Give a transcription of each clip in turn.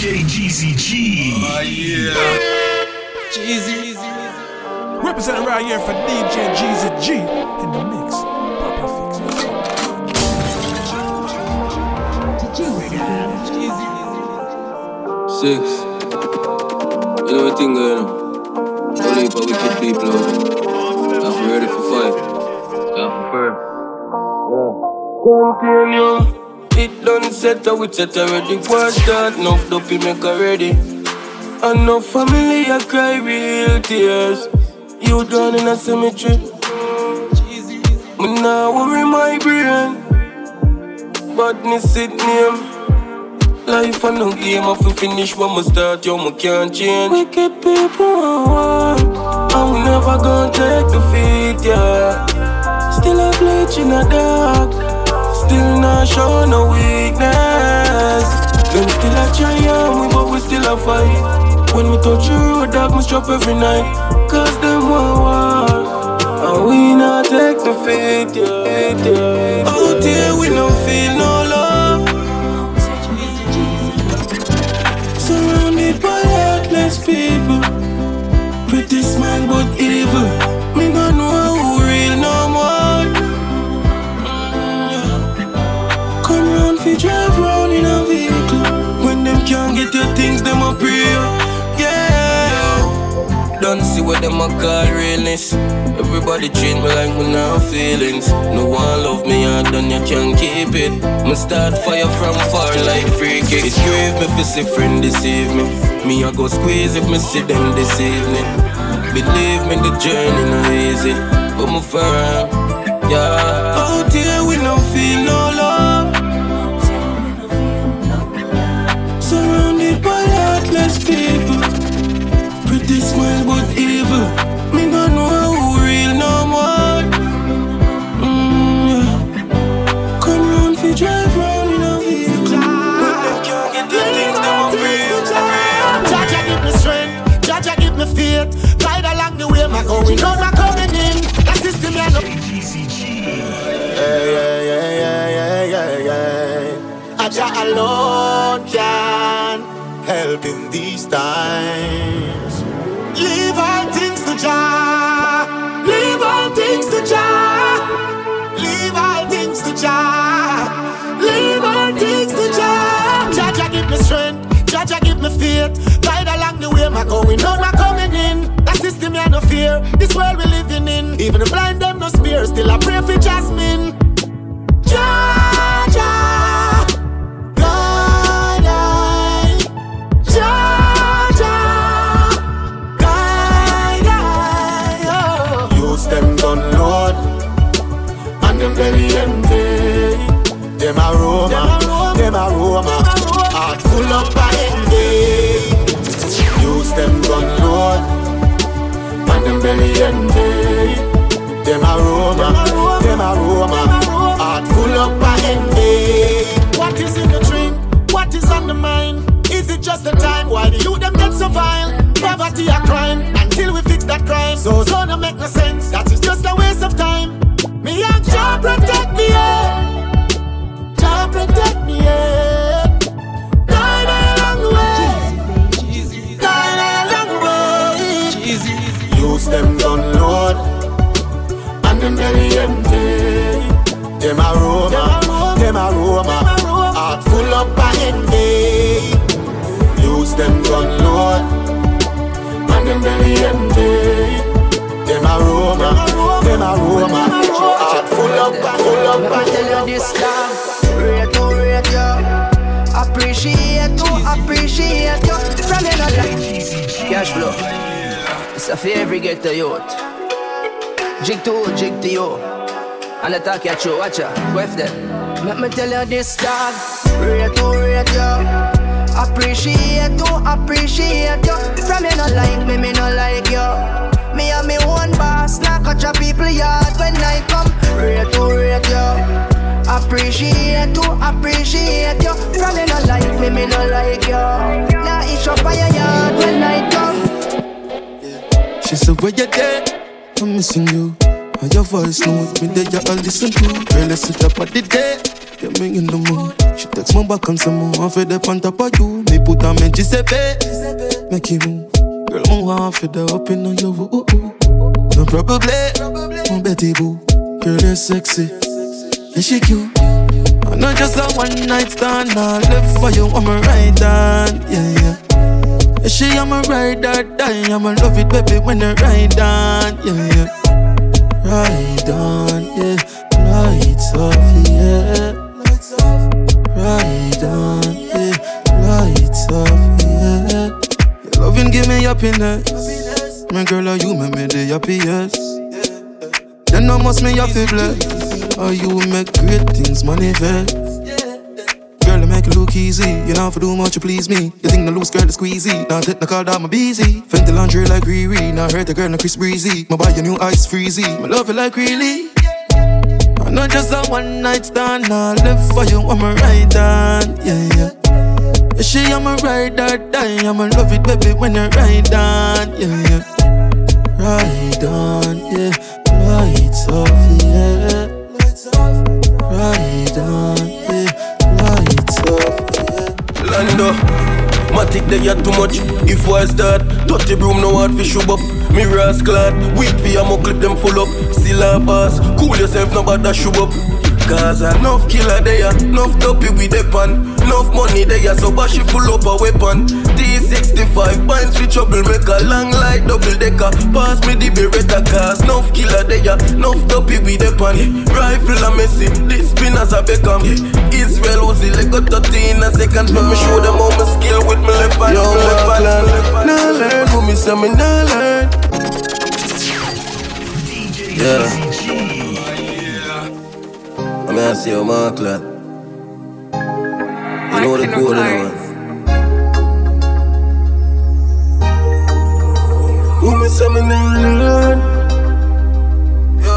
DJ Geezy G. Oh, yeah. Geezy. Representing right here for DJ Geezy G in the mix. Papa Fix. Six. You know what thing going on? Only but wicked people out there. I'm ready for five. Yeah, for Continue. It done set up with set already. Watch that, enough dopey make already. Enough family I cry real tears. You done in a cemetery. Me now worry my brain. Badness it name. Life a no game, I fi finish when me start, yo, me can't change. Wicked people want war, and we never gonna take defeat, yeah. Still a bleach in the dark, still not show no weakness. Them still a try and we, but we still a fight. When we touch the road, dog, me drop every night. Cause them want war, and we not take defeat, yeah. yeah. Out here we no feel no love. Surrounded by heartless people Pretty smile but evil fi drive round in a vehicle When them can't get your things them a pray Yeah. Don't see what them a call realness. Everybody treat me like me no feelings. No one love me and done you can't keep it. Me start fire from far like free kick It grave me fi see friend deceive me. Me I go squeeze if me see them this evening Believe me the journey no easy. But me firm, yeah. Out here heartless people Pretty smile but evil. Me no know who real no more. Mm, yeah. Come round fi drive round in a vehicle. When them can't get the things them a real Jah Jah give me strength, Jah Jah give me faith. Guide along the way, my going these times. Leave all things to Jah. Leave all things to Jah. Leave all things to Jah. Leave all things to Jah. Jah Jah give me strength. Jah Jah give me faith. Guide along the way, my going out, my coming in. That system, yeah, no fear. This world we living in. Even the blind them no spear. Still I pray for Jasmine. Them a Roma, them a Roma, heart full of envy. What is in the drink? What is on the mind? Is it just the time why the youth them get so vile? Poverty a crime until we fix that crime. So so no make no sense. That is just a waste of time. Me and Jah protect me, yeah. Jah protect me, yeah. And them belly empty. Them a Roma, them a Roma, heart full of envy. Use them gun load and them belly empty. Them a Roma, them a Roma, heart full of full of Let me tell you this dog Rate to rate you Appreciate to appreciate you From in a life. Cash flow. It's a favor get to youth Jig to you, jig to you And talk at you, watch ya, with them. Let me tell you this dog. Rate to rate you Appreciate to appreciate you From you no like me, me no like you Me and me one boss Not catch a people yard when I come. Rate to rate you Appreciate to appreciate you From you no like me, me no like you Now it's your yard when I come. She said, where you there? I'm missing you. And your voice know with me there, you all listen to. Girl, sit up at the day. get me in the mood. She text my back and some more, I feel the on top of you. Me put her in Giuseppe, make you move. Girl, I'm for the up in on you. Ooh, ooh. No probably, my Betty boo. Girl, you're sexy, yeah she cute. I not just a one night stand, I live for you, I'm a right hand, yeah yeah. Yeah, she I'm a ride or die, I'ma love it, baby, when you ride on, yeah yeah. Ride on, yeah. Lights off, yeah. Lights off. Ride on, yeah. Lights off, yeah. Your loving give me happiness. My girl, are you make me the happiest? Then no must me to bless. Or you make great things manifest. Make easy. You know, for do much to please me. You think the loose girl is squeezy. Now call down my busy. the laundry like Riri. Now hurt the girl, no Chris Breezy. My buy your new ice freezy. My love you like really. I'm not just a one night stand. I live for you, I'm a ride on. Yeah, yeah. Yeah, she, I'm a ride or die. I'ma love it, baby, when you ride on. Yeah, yeah. Ride on, yeah. Lights off, yeah. Lando. Matic they had too much. If I start, dirty broom no hard fi shove up. Mirrors rascal, weak fi a clip them full up. Still a pass, cool yourself no bother shove up. Cause enough killer there, enough dopey with the pan. Enough money there, so bash full up a weapon. T65 binds with trouble, make a long like double decker. Pass me the Beretta cars, enough killer there, enough dopey with the pan. Rifle a messy, this spin as a Beckham. Israel like got 30 in a second Let me show them all my skill with my left hand, Yo, my left hand, my left hand. Nah learn, who me say me nah learn Yeah. I'm gonna see you, Mark lad. You know the code, you know. Who me say me nah learn Yo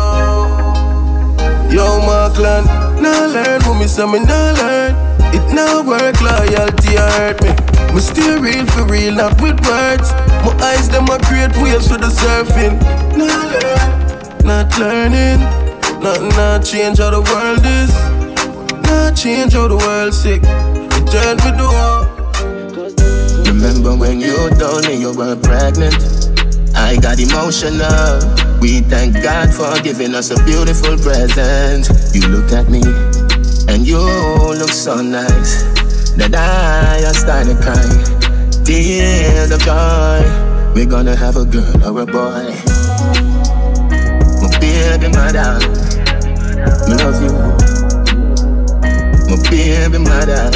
Yo, clan, Nah learn, who me say me nah learn. It nah work, loyalty hurt me. Me stay real for real, not with words. My eyes, them a create waves for the surfing. Nah learn, not learning Nothing not change how the world is Not change how the world sick It turned me door Remember when you told me you were pregnant? I got emotional. We thank God for giving us a beautiful present. You looked at me and you look so nice that I started crying. Tears of joy. We're gonna have a girl or a boy. My baby me love you. My baby mother,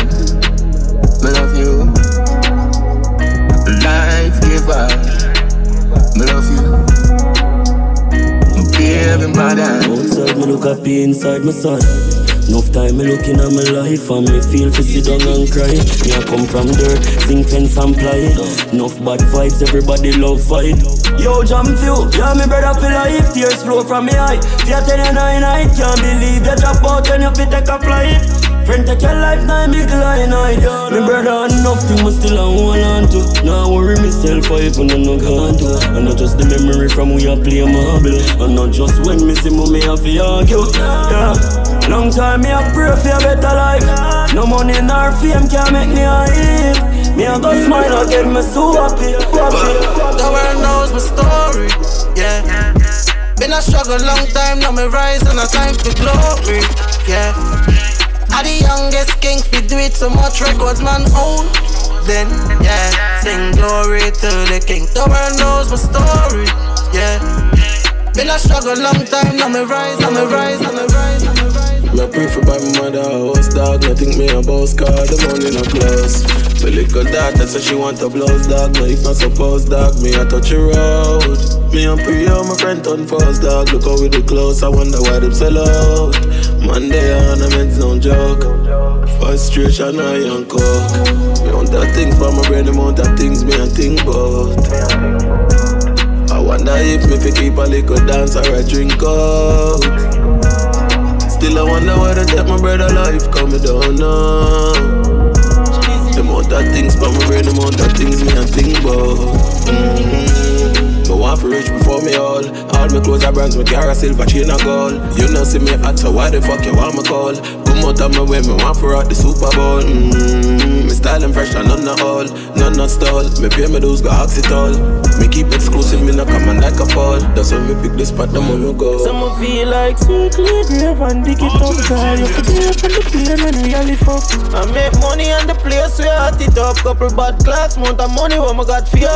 me love you life giver. Me love you. My baby mother. Outside me look happy, inside my son. Enough time me looking at my life and me feel fi sit down and cry. Me I come from dirt, sing fence and ply. Enough bad vibes, everybody love fight. Yo, jam few, yeah me brother feel life. Tears flow from me eye. Fear ten and nine, I can't believe you drop out when you fit take a flight. Friend take your life now, big line I Me brother nothing but still I hold on to Now I worry myself I even know no gone to And not just the memory from we a play marble And not just when me see mommy have to argue Yeah Long time me a pray for a better life No money nor fame can make me a hit Me a go smile again, me so happy, happy. The world knows my story, yeah. Been a struggle long time, now me rise and a time for glory, yeah. I the youngest king fi do it so much records man own. Then yeah, sing glory to the king. The world knows my story, yeah. Been a struggle long time, now me rise, now me rise, now me rise, me. Pray for by my mother house dog. Nothing me a boss car, the money no close. My little daughter say she want a blouse dog. No, if not supposed dog, me a touch a road. Me and how my friend turn first dog. Look how we the close, I wonder why them sell out. Monday on the ornaments no joke. Frustration I and coke. Me want that things, but my brain amount of things me and think about. I wonder if me fi keep a little dance or a drink out. Still I wonder why they take my brother life coming down now. The amount of things, but my brain, the amount of things me and think about. Mm-hmm. Me want for rich before me all. All my clothes are brands, me carry a silver chain of gold. You know see me hot, so why the fuck you want me call? Come Come out of my way, me want for out the Super Bowl. Mm-hmm. Me style and fresh and none not all, none not stall. Me pay me dues, got ox it all. Me keep exclusive, me not come and like a fall. That's when me pick this spot, the money go. Some of feel like sweet grave and dig it up, girl. You forget from the plane when we all fuck. I make money on the place, we hot it up. Couple bad clocks, mount of money, what my got for you.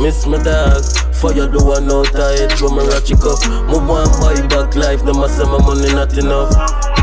Miss my dog, fire the one out of it, throw me ratchet up. Me want buy back life, them a say my money not enough.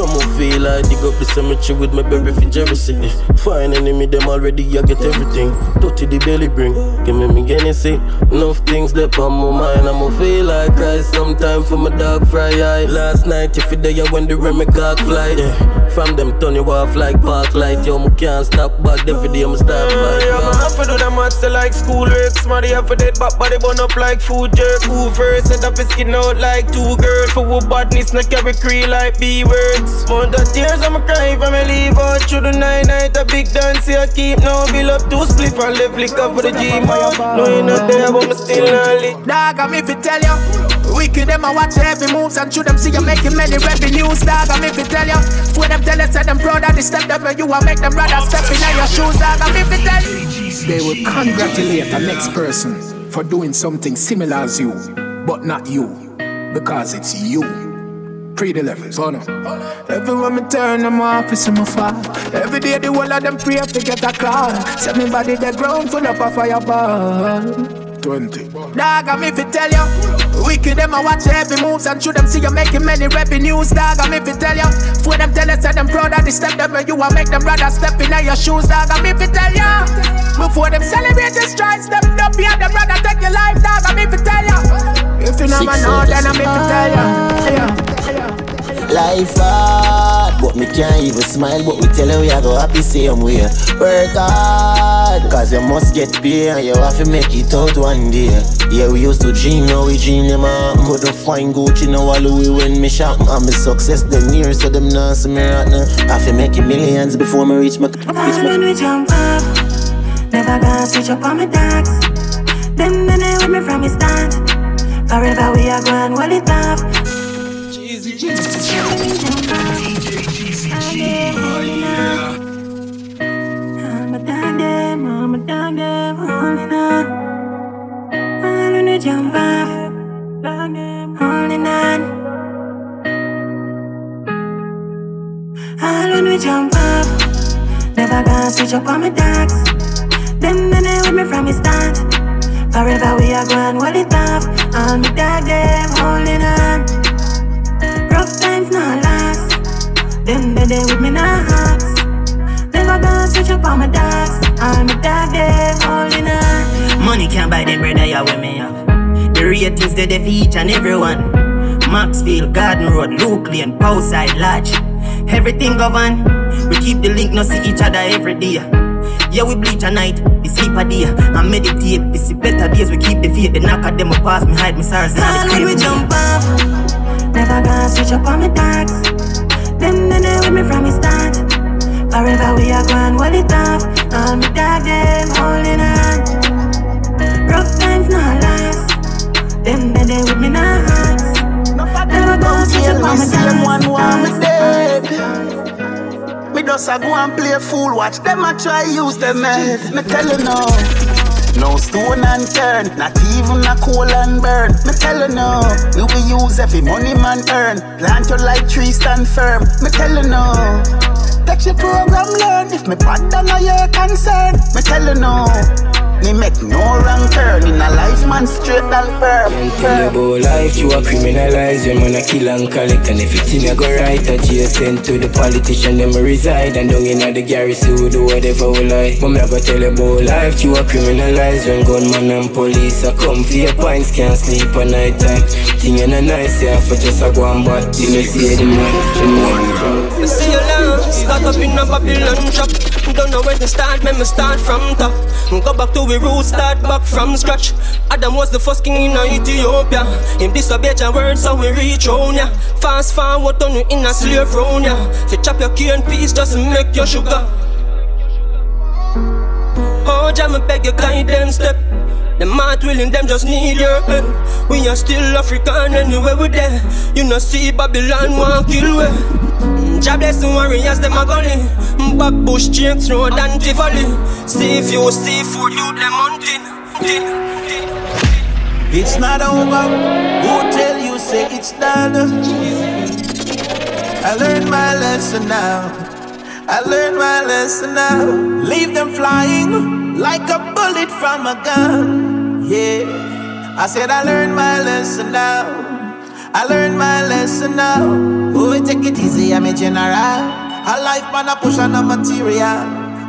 You mo feel like dig up the cemetery with my baby for jealousy. Fine enemy, them already, I get everything. Dirty the belly bring, give me me sick. Enough things that on my mind, I'ma feel like I sometime for my dog fry eye. Last night, if you there when the Remy cock fly. Yeah. From them turn you off like park light, yo, me can't stop, but every day I'm start fight. Yeah, man, have to do them maths like school work. Smarty have to dead back, body burn up like food jerk. Who first set up his skin out like two girls. For what badness, not carry cree like B words. Mount of tears, I'm a cry for me leave out through the night night. A big dance, I keep no bill up two split and left liquor for the G man. No, you're not there, but me still not lit. Dog, I'm if it tell you. Wicked them, I watch every moves and shoot them, see you making many revenues. Dog, I'm if it tell you. For them tell us, say them proud of the step that you want make them rather step in your shoes. Dog, I'm if it tell you. They will congratulate the next person for doing something similar as you, but not you, because it's you. Pre the levels, oh no. Everywhere me turn, them office in my fall. Every day the whole of them pray to get a call. Set me body the ground full up a fireball. 20. Dog, I'm if it tell you. Wicked them, I watch every moves and shoot them, see you making many revenues. Dog, I'm if it tell you. For them tell us, that them proud of the step them, and you want make them rather step in your shoes. Dog, I'm if it tell you. Before them celebrate the strides, them up here, them rather take your life. Dog, I'm if it tell you. If you never know, then I'm if it tell you. Yeah. Life hard, but me can't even smile. But we tell you we are go happy same way. Work hard, cause you must get paid and you have to make it out one day. Yeah, we used to dream, now we dream them up. Couldn't find Gucci, now all Louis when me shop. And my success them near, so them not see me right now. I have to make it millions before me reach my. Reach my when we jump up, never gonna switch up on my dogs. Them men with me from the start. Forever we are going well it off. Jeezy, Jeezy. I'm a dog them, I'm a dog them, holding on. I'm gonna jump off, holding on. When we jump off, never gonna switch up on my dogs. Them men with me from the start. Forever we are going well it off. All me dog them holding on. Rough times not last. Them they there with me now Never gonna switch up on my dogs. All my dog them holding on. Money can't buy them brother, yeah, with me have. The ratings they there for each and everyone. Maxfield, Garden Road, Luke Lane, Powside Lodge. Everything govern. We keep the link, no see each other every day. Yeah, we bleach a night, we sleep a day, and meditate. We see better days, we keep the faith. The knock at them, we pass me, hide me sorrows, and All the we jump off, never gonna switch up on my dogs. Them they there with me from the start. Forever we are going well it off. All my dog them holding on. Rough times not last. Them they there with me now. Never switch up on my Same one want me dead. Me just a go and play fool. Watch them a try use them head. Me tell you now. No stone and turn, not even a coal and burn. Me tell you now, we will use every money man earn. Plant your like tree stand firm. Me tell you now, your program learn. If me bad than a your concern, me tell you now. Me make no wrong turn in a life man straight and firm. Can't tell you about life, you a criminalize Your man a kill and collect And everything you go right. A jail sent to the politician Them a reside. And down in the garrison We do whatever we like. But me a go tell you about life You a criminalize When gunman and police a come for your points Can't sleep at night time. Thing in a nice Yeah, for just a go and bat Till you see the man The man You see you now, start up in a Babylon shop. Don't know where to start, let me start from top. Go back to we roots, start back from scratch. Adam was the first king in Ethiopia. Him disobey your words, so we reach on ya. Fast forward, turn you in a slave round ya. Fi chop your key in piece, just make your sugar. Oh, Jah, me beg you guide them step. Them heart willing, them just need your help. We are still African anywhere we there. You know see Babylon won't kill we. Mm, Jah bless the warriors, them a gully. Back bush, James Road and Tivoli. See if you see food, you them hunting. It's not over. Who tell you say it's done? I learned my lesson now. I learned my lesson now. Leave them flying like a bullet from a gun. Yeah. I said I learned my lesson now. I learned my lesson now. Oh, take it easy, I'm a general. A life man, a push on a material.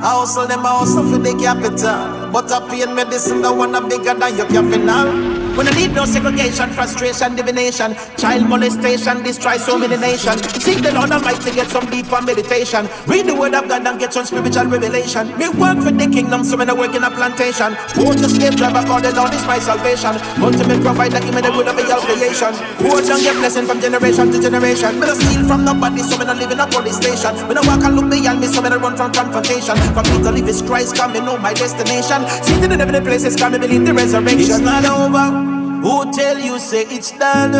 I hustle them, I hustle for the capital. But I pain medicine, the one a bigger than your capital. When I need no segregation, frustration, divination, child molestation, destroy so many nations. Seek the Lord Almighty, get some deeper meditation. Read the word of God and get some spiritual revelation. Me work for the kingdom, so when I work in a plantation. Who to slave driver, call the Lord is my salvation. Ultimate provider, give me the good of your creation. Who don't get blessing from generation to generation. Me don't steal from nobody, so me don't live in a police station. Me don't walk and look beyond me, so me don't run from confrontation. For me to live is Christ, come me know my destination. Seated in heavenly places, come me believe the resurrection. It's not over. Who tell you say it's done?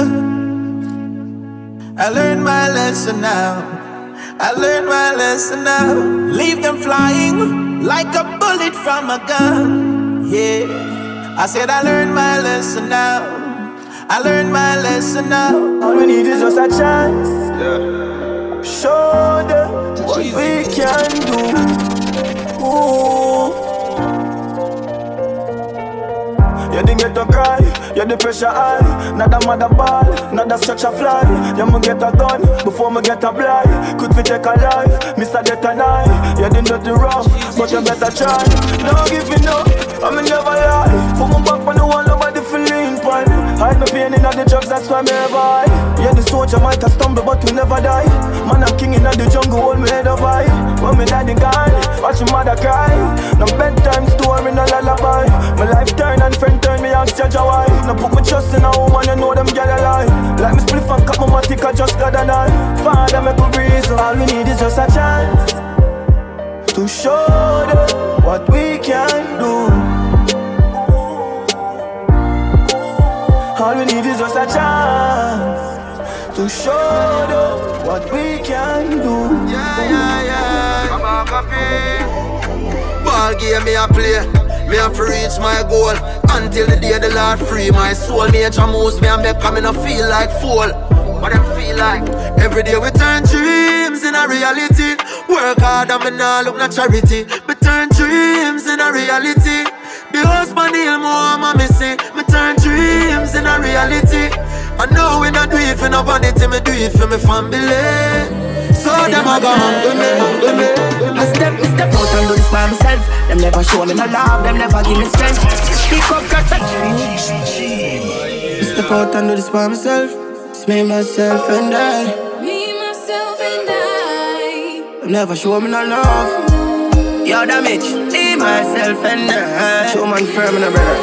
I learned my lesson now. I learned my lesson now. Leave them flying like a bullet from a gun. Yeah. I said I learned my lesson now. I learned my lesson now. All we need is just a chance. Yeah. Show them what we can do. Yeah, the pressure high. Not a mother ball, not a structure fly. Yeah, me get a gun before me get a blind. Could we take a life, Mr. Death and I. Yeah, they dirty rough, but you better try. No giving up, I me never lie. Put my back on the wall, nobody feeling pan. Hide my pain in the drugs, that's why me ever high. Yeah, the soldier might have stumbled, but we never die. Man, I'm king in the jungle, hold me head up high. When me daddy gone, watch your mother cry. No bedtime story, no lullaby. My life turn and friend turn me ask judge why No put my trust in a woman, you know them get alive Like me spliff and cut my matic, I just got a knife Father, make a reason All we need is just a chance. To show them what we can do. All we need is just a chance. To show them what we can do. Yeah, yeah, yeah. Come on, copy Ball game me a play me have reach my goal until the day the Lord free my soul. Major moves me and make me no feel like fool. What I feel like every day we turn dreams in a reality. Work hard and me nah look no charity. Me turn dreams in a reality. The husband heal more, I'm missing. Me turn dreams in a reality. I know we not do it for no vanity, me do it for me family. So them a go hungry me, hungry me. I step, out and do this by myself. Them never show me no love, them never give me strength. Pick up, cut that. Step out and do this by myself. It's me, myself, and I. Me, myself, and I. Them never show me no love. Yo, damage. Me, myself, and I. Show man firm in a brother.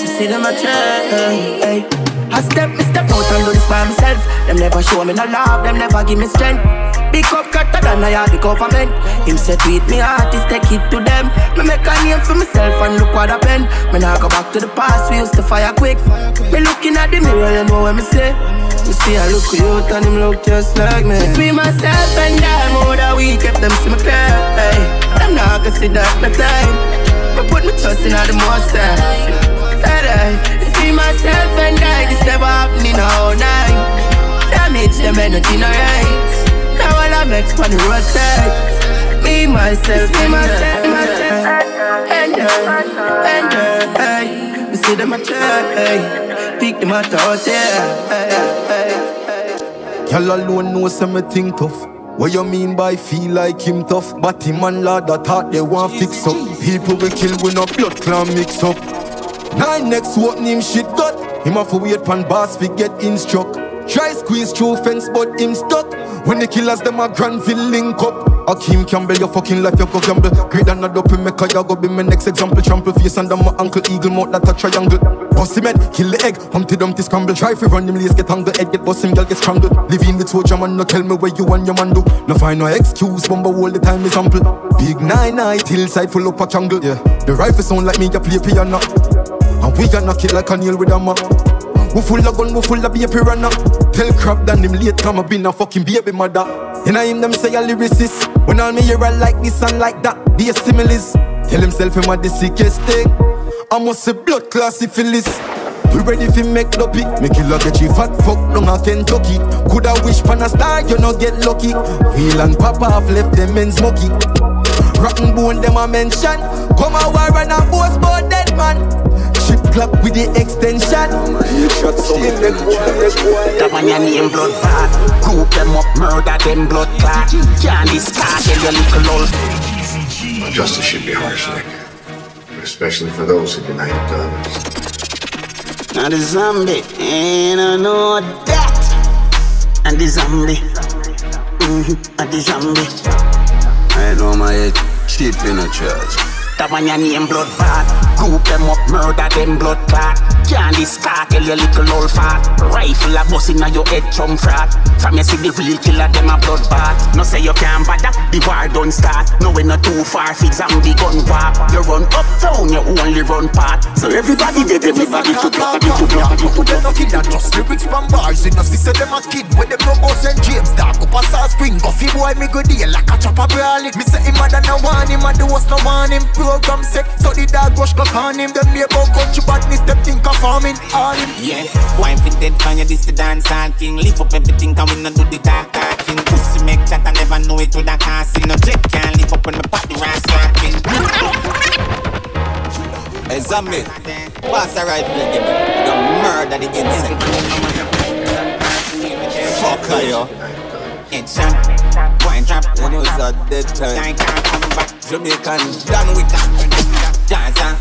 You see them a try. Hey. I step, me step out and do this by myself. Them never show me no love, them never give me strength. Big up cutter than I had the government. Him said tweet me artist, take it to them. Me make a name for myself and look what happened. Me now go back to the past, we used to fire quick. Me looking at the mirror, you know what me say. You see, I look cute and him look just like me. It's me, myself, and I more oh, that we if them see me clear. Hey, them not that no time. Me put me trust in all the time. Hey, it's me, myself, and I. This never happening all night. Damage them energy, no right. Now all I make on the roadside. Me, myself, and I. And I, and I. We see them a try. Pick them out out there. Y'all alone know some me think tough. What you mean by feel like him tough? But him and lad that thought they want fix up. People we kill with no blood clan mix up. Nine next what him shit got. Him have to wait pan boss fi get instruct. Try squeeze through fence but him stuck. When the killers them a Granville link up. Akeem Campbell, your fucking life, you go gamble. Great than a dope, make a you go be my next example. Trample face under my uncle Eagle mouth that a triangle. Boss him head, kill the egg, Humpty Dumpty scramble. Try fi run him lace, get tangled, head get boss him, girl get strangled. Living with soldier man, no tell me where you and your man do. No find no excuse, bumble all the time example. Big nine night, hillside full up a jungle. Yeah, the rifle sound like me, you play piano. And we gonna kill like a nail with a map. We full of gun, we full of baby runner. Tell crap that him late come, I been a fucking baby mother. And I him them say a lyricist. When all me hear I like this and like that, be a similes. Tell himself him a the sickest thing. I must say blood class syphilis. We ready fi make the pick. Make you look at you fat fuck down a Kentucky. Coulda wish pan a star, you no get lucky. Wheel and pop off left them men smoky. Rotten bone them a mention. Come a war and a boast about dead man. Chip clap with the extension. Shot so in the That man your name blood bad. Group them up, murder them blood clot. Candy star, tell your little old. Justice should be harsh, Nick. Especially for those who deny it to others. Now the zombie, and I know that. And the zombie, mm-hmm, and the zombie. I know my head cheap in a church. One your name blood bad. Group them up, murder them blood clot. Candy scar, tell your little old fat. Rifle a bust inna your head, chum frat. From you see the real killer, them a blood bath. No say you can't bother, the war don't start. No we not too far, fi zombie gun wap. You run uptown, you only run part. So everybody dead, everybody to block, to block, to Put them no killer, just lyrics from bars. Know, see, say them a kid when them no go St. James. Dark up a South Spring, Coffee boy, me good deal like a chopper brawling. Me say him a than a want him, and the worst no want him. Program set, so the dog rush clock on him. Them me about country badness, them think of farming on him. Yeah, wine fit dead fire, this the dance all king. Lift up everything, can we not do the talk talking. Pussy make chat, I never know it with a casting. No jet can't lift up when the party ran slapping. Hey zombie, pass a rifle and give me. You gonna murder the insect. Fuck her, yo. Headshot, drop. You know it's a dead time. Can't come back. Jamaican, done with that. Gaza,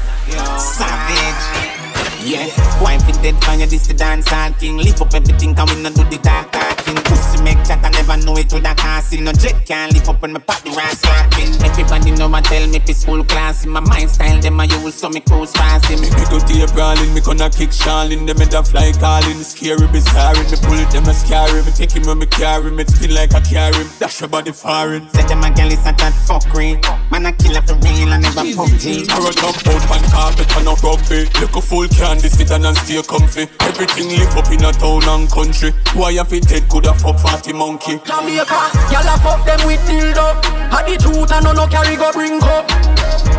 savage. Yeah, wine fit dead fire, this the dance hall king. Lift up everything, can we not do the talk talking. Pussy make chat, I never know it with a casting. No jet can't lift up when my party ran slapping. Everybody know I tell me if it's school class. In my mind style, them I use so me cruise fast. Me Me go to your brawling, me gonna kick Charlene. Them head a fly calling, scary, bizarre. Me pull it, them a scary. Me take him when me carry him, it still like I carry him. Dash your body foreign. Say them a girl is a that fuckery. Man a killer for real, I never PUBG. I run up out pan carpet and a rugby. Look a full candy, sit down and stay comfy. Everything live up in a town and country. Why you fit head coulda fuck fatty monkey? Jamaica, y'all a fuck them with dildo. Had the truth and no no carry go bring up.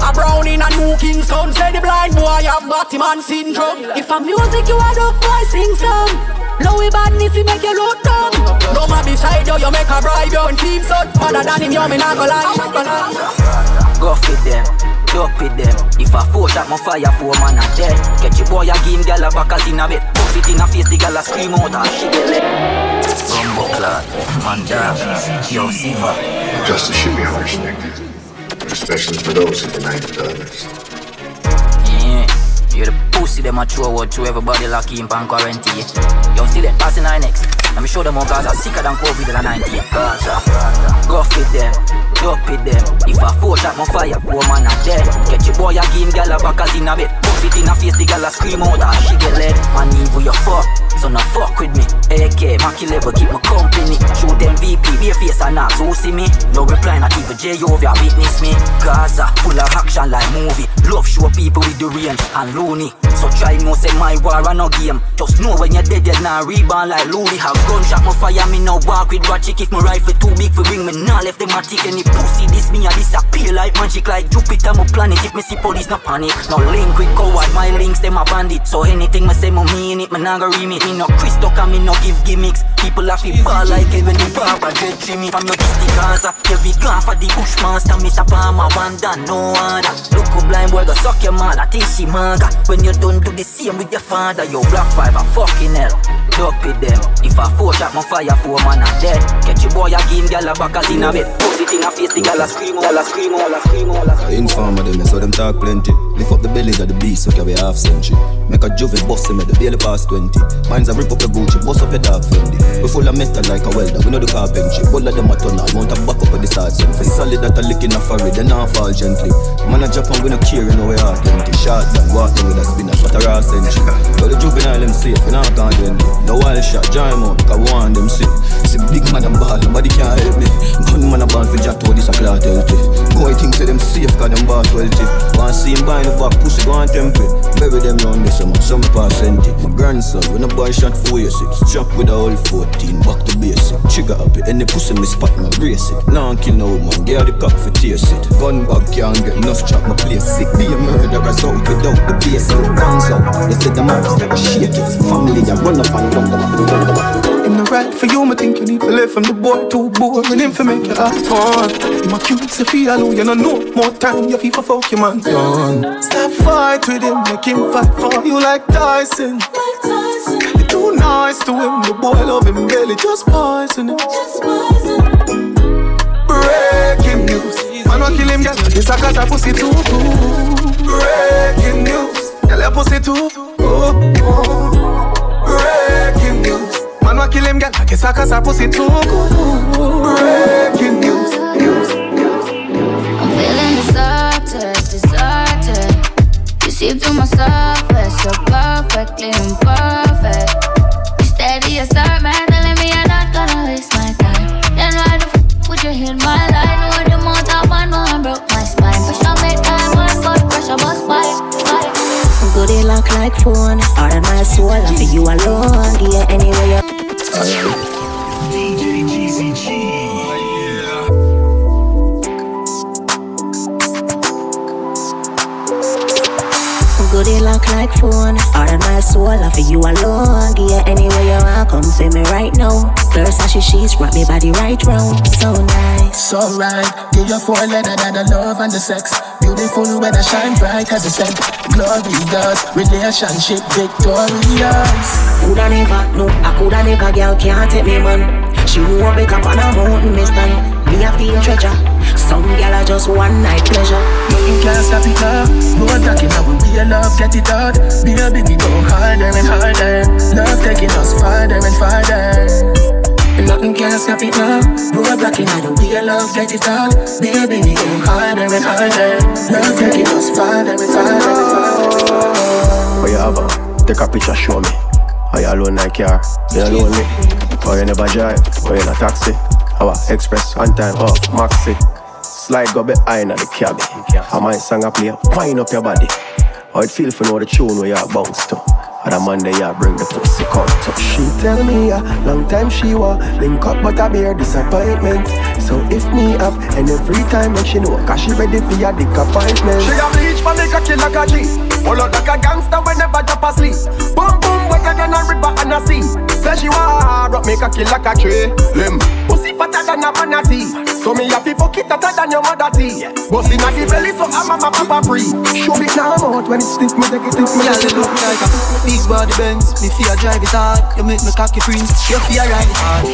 A brown in a New Kingston, say the blind boy have Batman syndrome. If a music you a dog boy sing some Low badness we make you look dumb No man beside you, you make a bribe you and team son. Other than him, you me not go lie. Go fit them, duck with them. If a four shot, my fire four man a dead. Get your boy a game, gal a back as in a bed. Push it in a face, the gal a scream out and she get lit. Rumbo clad, man down, yo Siva. Justice should be harsh, Nick. Especially for those who deny it to others. Yeah, the pussy them a throw out to everybody lucky in pan quarantine. Yo, still it passing our next. Let me show them how Gaza sicker than COVID and 19. Gaza, go fit them, duck with them. If I four shot my fire, four man a dead. Get your boy a game, gal a back as in a bed. Push it in a face, the gal a scream out and she get led. Man, evil you fuck, so no fuck with me. AK, Mackie level, keep my company. Shoot them VP, be a face and not so see me. No reply, not even J.O.V. witness me. Gaza, full of action like movie. Love show people with the range and loony. So try no say my war and no game. Just know when you're dead, you're not rebound like Louis. Have gunshot, my fire, me no walk with ratchet. If my rifle too big for ring, me nah left them a. Any pussy, this me a disappear like magic. Like Jupiter, my planet. If me see police, no panic. No link with coward, my links, them a bandit. So anything me say, me mean it, me nah go remit. Me no Christo, can me no give gimmicks. People have it ball like even the barber, dread Jimmy. From your disty Gaza, be gone for the bushmaster. A palmer, one done, no other. Look who blind boy, go suck your mother, think she manga. When you don't do the same with your father, yo, black five, a fucking hell. Duck with them. If a four shot, my fire, four man are dead. Get your boy a game, gal a back as in a bed. Push it in a face, the gal a scream, gal a scream, gal a scream, gal a scream. Informer them, so them talk plenty. Lift up the bellies of the beast, so carry half century. Make a juvie bust him at the daily past 20. Mine's a rip up your Gucci, bust up your dark Fendi. We full of metal like a welder, we know the carpentry. All of them a turn on, mount a back up with the start For solid that a lick in a forehead, then not fall gently. Man a Japan, we no care, you know we are plenty. Short man, walking with a spin, spinner, what a raw century. But the juvenile them safe, we not gone twenty. The wild shot, join out, cause want them sick. See big man and ball, nobody can help me. Gunman a ball for jack to this a clout healthy. Boy think say them safe, cause them boss wealthy. Want see him buy the back, pussy go and temple. Bury them round this, some some percent. My grandson, when a boy shot four years six, chop with a whole 14, back to basic. Trigger happy, any pussy me spot, my brace it. Now I'm kill no woman, get the cock for taste it. Gun bag can't get enough chop, my place sick. Be a murderer, out without the basic. Guns out, they said the man start shake it. Family, I run up and run them off, run them off. Him no right for you, me think you need to live from the boy too boring. Him for make you have fun. Him a cute, say feel alone, you know no more time. You feel for fuck your man done. Stop fight with him, make him fight for you like Tyson. You're too nice to him, the boy love him belly, just poison him. Breaking news, want kill him, girl. This a cause a pussy too. Breaking news, girl your pussy too. Oh. Breaking news. Man wa kill him, girl. Guess I cause her pussy too. Breaking news. I'm feeling deserted, deserted. You see through my surface, so perfectly imperfect. Lock like for you alone. Yeah, anyway you want, come see me right now. First, I she sheets, wrap me body right round. So nice. So right, give your four letter that the love and the sex. Beautiful when I shine bright as the sun. Glorious, relationship victorious. Coulda never, no, I coulda never, girl can't take me man. She I back up on a mountain, me stand. Me a feel treasure. Some girl are just one night pleasure. Nothing can stop it now. No attacking now, we real love, get it out. Baby, go harder and harder. Love taking us farther and farther. Nothing can stop it now. Road blocking out the real love, get it out. Baby, we go harder and harder. Love taking us farther and farther. What you have? uh, Take a picture, show me. Are you alone in a car? You lonely? Or you never drive? Or you in a taxi? Our express on time off maxi. Slide go behind at the cabin. I might sing a play, wind up your body. How it feel for know the tune where you bounce to. And a Monday you bring the pussy come to. She tell me a long time she wa link up but I bear disappointment. So if me have any free time when she know cause she ready for your dick appointment. She a bleach for me cocky like a G Pull out like a gangster whenever drop asleep Boom boom wetter than a river and a sea Say she want rock me cocky like a tree Slim Pussy fatter than a manatee So me happy fuck it hotter than your mother tea Bust inna the belly so I'm a papa free Show me now out when it stick me take it stick me. Yeah, they look like a big body Benz. Me fear drive it hard. You make me cocky free. You fear ride it hard.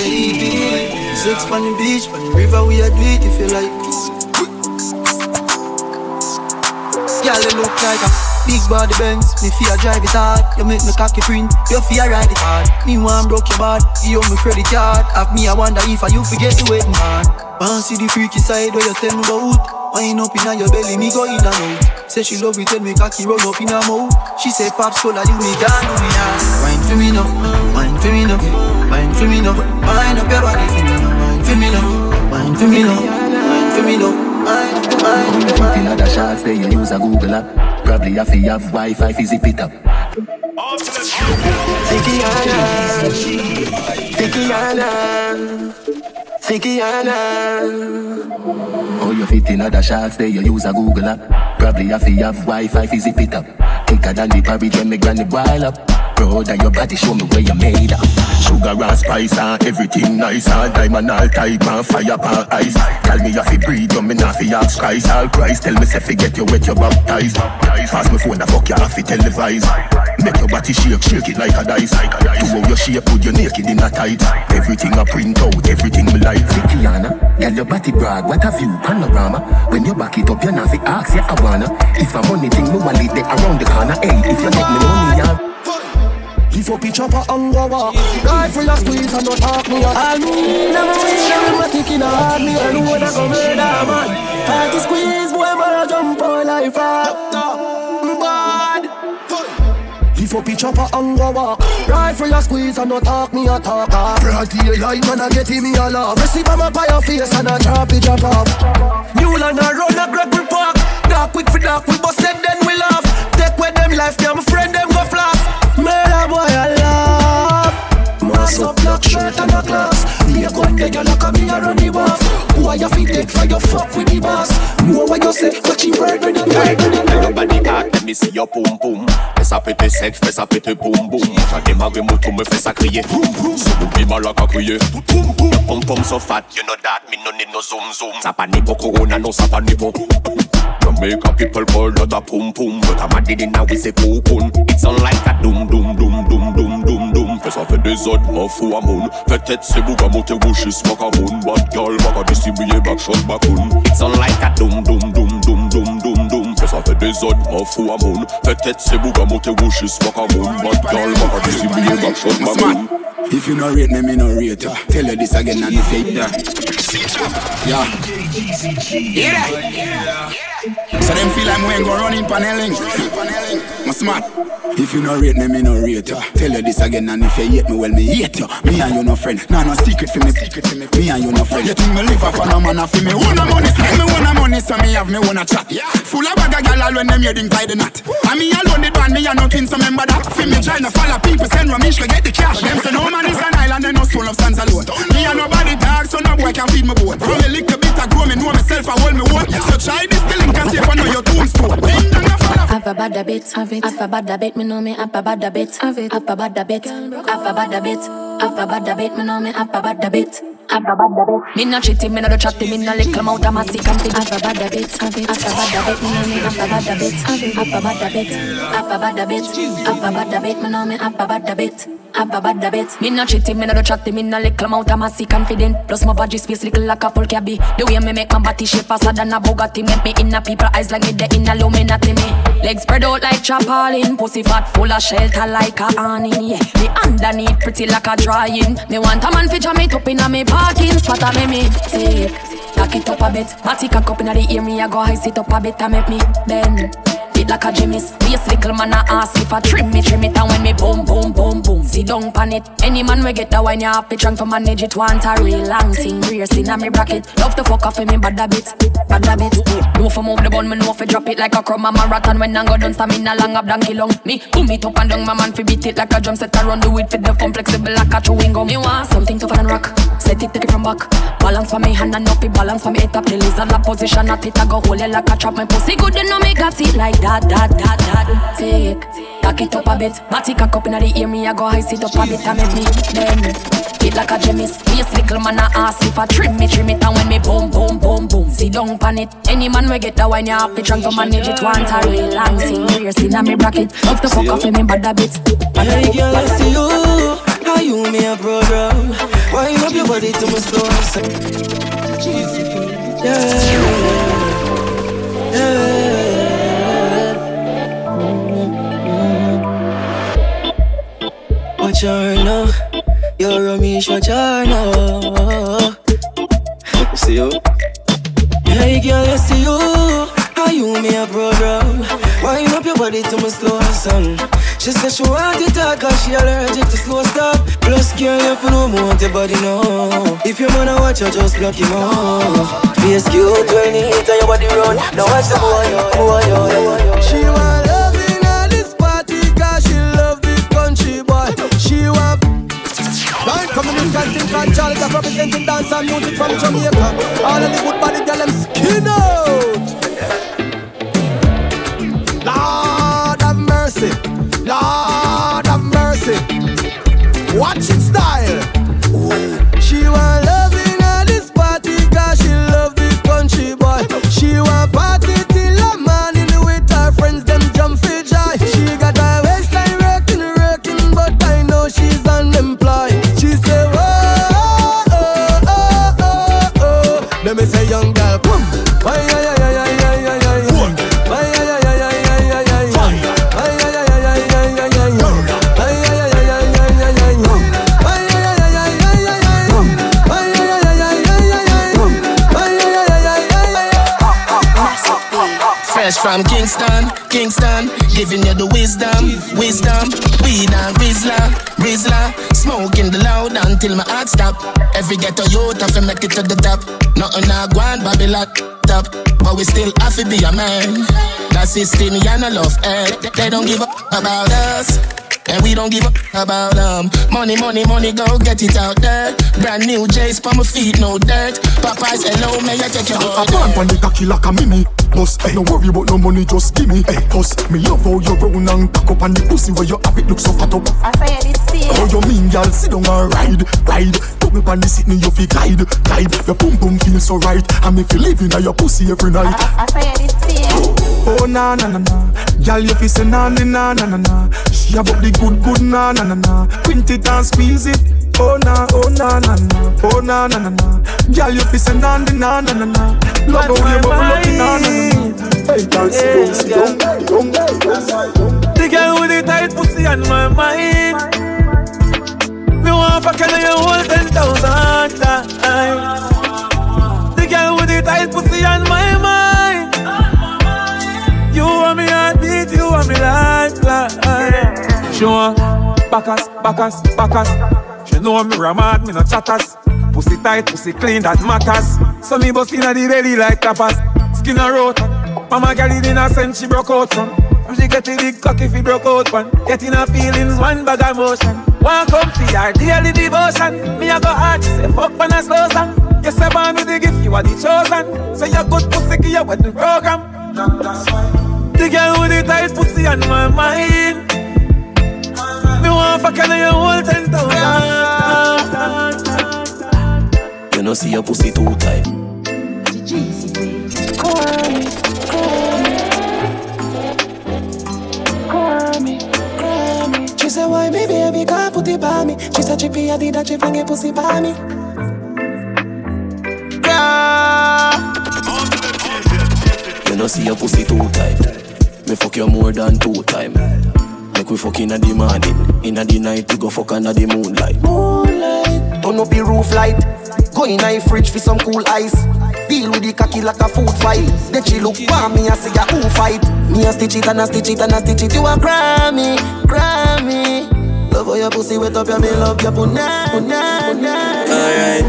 Baby, sex on the beach, on the river we a do it if you like. Yeah, they look like a big body Benz. Me fear drive it hard. You make me cocky free. You fear ride it hard. Me want broke your bad. Give you me credit card. Have me I wonder if I you forget the waiting man. Want see the freaky side where you tell me about. Wine up inna your belly, me go in and out. Say she love it when me cocky roll up in her mouth. She say pops cola, you me down do me now. Wine for me now, wine for me now, wine for me now. Wine up your body for me now, wine for me now, wine for me now, wine for me now. Wine, wine, other shots, then you use a Google app. Probably have to have Wi-Fi fi zip it up. Fikiana Fikiana Fikiana Oh, you fit in other shots, then you use a Google app. Probably have to have Wi-Fi fi zip it up. Thicker than the porridge when me granny boil up. Proud of your body, show me where you made of. Sugar and spice and everything nice. All diamond, all type and fire pan ice. Tell me if you breathe, you me not fi ask Christ. All Christ, tell me if you get you wet, you baptized. Pass me phone, I fuck you off, televise. Make your body shake, shake it like a dice. To how your shape, put you naked in a tight. Everything I print out, everything me like. Fikiana, girl your body brag, what a view, panorama. When you back it up, you not fi ask, yeah I wanna. If a money thing, me wallet there around the corner. Hey, if you take me money, yeah. If you pitch up a hunger walk Rifle a squeeze and don't talk me up. All me never win and my kick in a hard Me alone a go murder man. Party squeeze boy man a jump all life up Bad. If you pitch up a hunger walk Rifle a squeeze and not talk me a talk Broad daylight man a get me a laugh. Receive a map by your face and a drop it drop off. New land a run a Gregory Park. Dark quick for dark we bust it then we laugh. Take with them life them friend them go flash Murder boy I love. Mass up black shirt and a glass Me a gun there you look at me a the boss. Why you fit take for your fuck with the boss? Know what you say but you bird when you die Nobody talk, let me see your boom boom. Fais ça péter sec, fais ça péter boum boum J'ai démarré mon tour, me fais ça crier So boubi malak a crier Your pom pom so fat, you know that Me no need no zoom zoom. Ça pas ni pour corona, non ça pas ni pour Jamaica people call that a pum pum. But I'm a did now we say cocoon It's on like a doom doom doom doom doom doom doom. Fais ça fait des autres, m'en fous à mon Fait tête c'est bouga monter wishes macaroon Bad girl, back baga distribuer back shot bacoon It's on like a doom doom doom doom doom doom doom Fais ça fait des autres, m'en fous à mon Fait tête c'est bouga monter wishes macaroon Bad girl, back baga distribuer back shot bacoon If you no rate me, me no rate ya. Tell you this again and you fake that. Yeah. Hear that? So them feel like we ain't go running paneling. My smart. If you no rate me, me no rate ya. Tell you this again and if you hate me, well me hate you. Me and you no friend. Nah, no secret for me. Secret for me. Me and you no friend. You think me live off a no man off me? Own a money, spend me own a money, so me have me own a chat. Yeah. Full of bag of gal all when them heading by the knot. And me alone the band, me and no twin, so remember that. For me trying to follow people, send Ramesh to get the cash. Them say no man is an island, and no soul of stands alone. Me and nobody dog, so no boy can feed me boat. From a little bit I grow, me know myself, I hold me own. So try this killing, cause if I know your tombstone. Bend down your follow. Have a bad bit, have it. Have a bad bit, me know me. Have a bad bit, have it. Have a bad bit, have a bad bit. Have a bad bit, me know me. Have a bad bit. Have a bad bit. Me no cheating, me no do chatting, me no little mouth of massive confidence. Have a bad bit, have it. Have a bad bit, me know me. Have a bad bit, have it. A bad bit. Have a bad bit. Have a bad bit, me know me. Have a bad bit. Have a bad bit. Me no cheating, me no do chatting, me no little mouth of massive confident. Plus my body space little like a full cabby. The way me make my body shape faster than a Bugatti, make me in a people eyes like me the in a Illuminati me. Legs spread out like chapalin, pussy fat full of shelter like a awning. Yeah, me underneath pretty like a drying. Me want a man fi jam it up inna me parking spot, a me me take. Back it up a bit, body cock up inna the ear, me a go high sit up a bit, a make me bend. Fit like a Jimmy's. Waist little man a ask if I trim me, trim it And when me boom, boom, boom, boom Sit down pan it. Any man we get that wine You have to drunk to manage it Want a real long thing Rear sin a me bracket. Love to fuck off in me bad a bit Bad a bit Know for move the bun Me know for drop it like a crumb A marathon. When I go done Stamina long up donkey long. Me boom it up and down My man fi beat it like a drum set. I run do it for the fun Flexible like a chewing gum. Me want something tougher than rock Set it take it from back. Balance for me hand and up it Balance for me. Head up The lizard la position At it I go hold it like a trap My pussy. Good You know me got it like that That, that, that Take Back it up a bit. Body cock up inna the ear Me I go high sit up a bit. And make me bend It like a Jimmy's. Waist little man a ask If I trim me trim it. And when me boom boom boom boom Sit down pan it. Any man we get that wine You have to drunk to manage it. Want a real long thing Rear sin a me bracket. Love the fuck off in me bad a bit. Hey girl, I see you. How you me a program Why you up your body to my slow Yeah Yeah You're watch her now See you? Hey girl, I see you. How you me a program Wind up your body to my slow song She said she want it talk Cause she allergic to slow stop Plus girl, you for no more want your body now If you wanna watch her, just block him off. Face cute you hit on your body run. Now watch the boy, boy, yo, yo. She want from Conchalica, representing dance and music from Jamaica. All of the good body girl, them skin out. Lord have mercy, Lord have mercy. Watch it style. From Kingston, Kingston, giving you the wisdom, wisdom. Weed and Rizla, Rizla, smoking the loud until my heart stop. Every ghetto youth have to make it to the top. Nothing I on Babylon top, but we still have to be a man. That system, yeah, no love, eh? They don't give up about us. And we don't give up about them. Money, money, money, go get it out there. Brand new J's for my feet, no dirt. Popeyes, hello, may I take your I can't find the cocky like a mini. Boss, hey, eh. don't worry about no money, just give me. Eh. Hey, boss, me love how you round and cock up on the pussy where you have it look so fat up. I say it, it's How you mean, y'all sit down and ride, ride. Put me on the sitting, you feel glide, glide. Your boom boom feel so right, and me feel living on your pussy every night. I say it, it's Oh na na na na, y'all you feel say na na na na na na. She have up the good good na na na na. Print it and squeeze it. Oh na, oh na na na, oh na na na na. Y'all you feel say na na na na na na. Love how you bubble up in na na na. Hey, dance it down, sit down, down. The girl with the tight pussy on my mind. Me want fuck you you hold ten thousand times. The girl with the tight pussy on my mind. You want me heartbeat, you want me lifeline. She want backers, backers, backers. She know me ramad, me no chatters. Pussy tight, pussy clean, that matters. So me bust inna the belly like tapas. Skin a rot. Mama girl in sense she broke out from. And she get a big cock if he broke out one. Getting her feelings, one bag of motion. One come for her daily devotion. Me a go hard, she say fuck when I slow song. You say born with the gift, you are the chosen. Say you good pussy, give you with the program. The girl with the tight pussy on my mind. Want fuck and you hold ten thousand. You know see your pussy too tight. She said, why me baby can't put it by me? She said, chippy, I did that, she fling a pussy by me. You know see your pussy too eh. tight. Me fuck you more than two time. We fuck inna the morning, inna the night we go fuck under the moonlight. Moonlight. Turn up the roof light. Go in a fridge for some cool ice. Deal with the cocky like a food fight. Then she look for me and say, who fight? Me a stitch it and a stitch it and a stitch it. You a Grammy, Grammy. Love your pussy wet up, your me love your punna. Alright.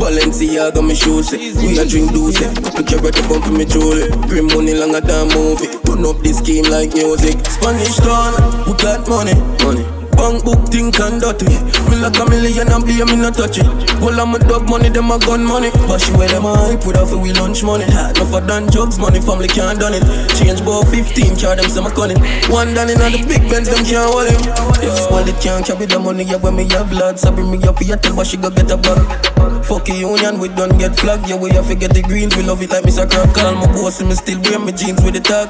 Balenciaga me shoes it. We a drink it. Look your brother bump for me jewelry. Grim money longer than movie. Turn up this game like music. Spanish town, we got money, money. Bank book think and dirty. Me like a million and be me not touch it. Well I'm a dog money, them a gun money. But she wear them a hype with her we lunch money. Enough for done drugs money, family can't done it. Change about 15, car them some cunning. One down in the big Benz, them can't hold him. Yeah, well it can't carry the money, yeah when me have lads. I bring me up your tell but she go get a bag. Fuck a union, we don't get flag. Yeah, we have to get the greens, we love it like Mr. Crab. Call my boss, and me still wear my jeans with the tag.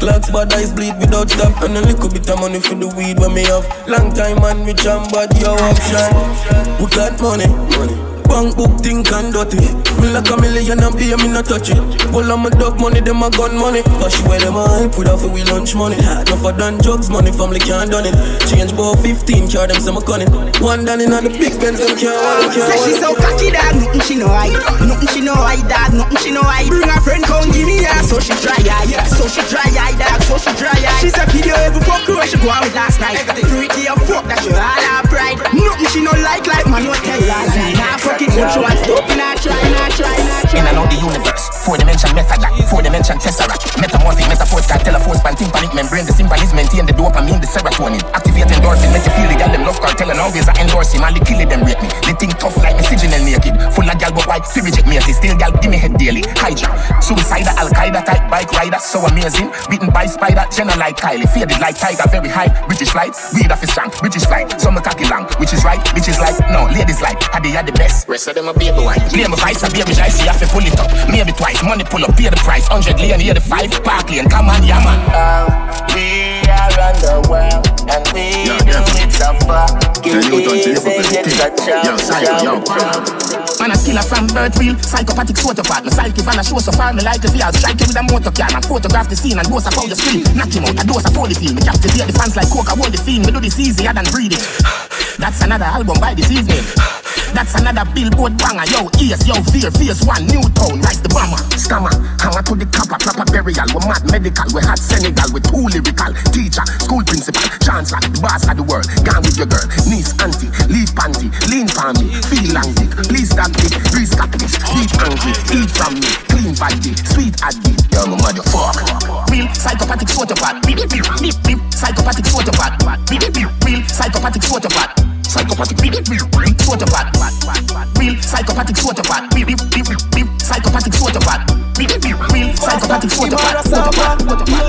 Clocks, bad eyes bleed without stop. And a little bit of money for the weed when me have. Time man, rich and bad, yo, option. We got money, money. Bank book think and dirty. Me like a million and be me not touch it. Well I'm a dog money, them a gun money. But she wear them a hype with her for we lunch money. Enough for done drugs money, family can't done it. Change about 15, car them some cunning. One down in all the big Benz, them can't. Say she so cocky dog, nothing she know hide Nothing she know hide dog, nothing she know hide Bring her friend come give me her, so she dry eye So she dry eye dog, so she dry eye She said video every fuck who she go out with last night Freaky a fuck, that she all her pride Nothing she no like, like man, no tell lies Nah fuck it, but she want stop, nah try, nah try, nah try In and out the universe, four dimension method four dimension tesseract. Metamorphic, metaphors, can telephone, span, tympanic membrane. The symphonies maintain the dopamine, the serotonin. Activate endorphin, make you feel the gal them love cartel and always I endorse him. And the kill them rate me. They think tough like me, signal naked. Full of gal but white, fi reject me. Still gal, give me head daily. Hydra, suicide, Al Qaeda type bike rider, so amazing. Beaten by spider, general like Kylie, faded like tiger, very high. British light, weed off his strong. British flight, some cocky long, which is right, which is like no, ladies like, had they had the best. Rest of them a baby white. Play my vice, I baby I see, I fi pull it up. Maybe twice, money pull up, pay the price. 100 lane, here the five, park lane, come on, yeah man. Uh, we are on the world and we do it so far. A Man a killer from birth real Psychopathic of My psyche van a show so far Me like to feel Strike you with a motor car And photograph the scene And boast of how you scream Knock him out A dose of holy feel. Me captivate the fans like coke I hold the fiend. Me do this easier than breathing That's another album by this evening. That's another billboard banger, yo, ears, yo, fear, fierce one, new tone, rise the bomber, scammer, hanger to the copper, proper burial, we mad medical, we hot Senegal, we too lyrical, teacher, school principal, chancellor, the boss of the world, gone with your girl, niece, auntie, leave panty, lean for me, feel long please stop it, please stop this, deep angry, eat from me, clean body, sweet addict, yo, my motherfuck, real psychopathic photopad, beep, beep, beep, beep, psychopathic photopad, beep, beep, real psychopathic photopad, psychopathic beep, beep, beep, photopad, real psychopathic photopad, beep, beep, beep, beep, psychopathic photopad, beep, beep, real psychopathic photopad,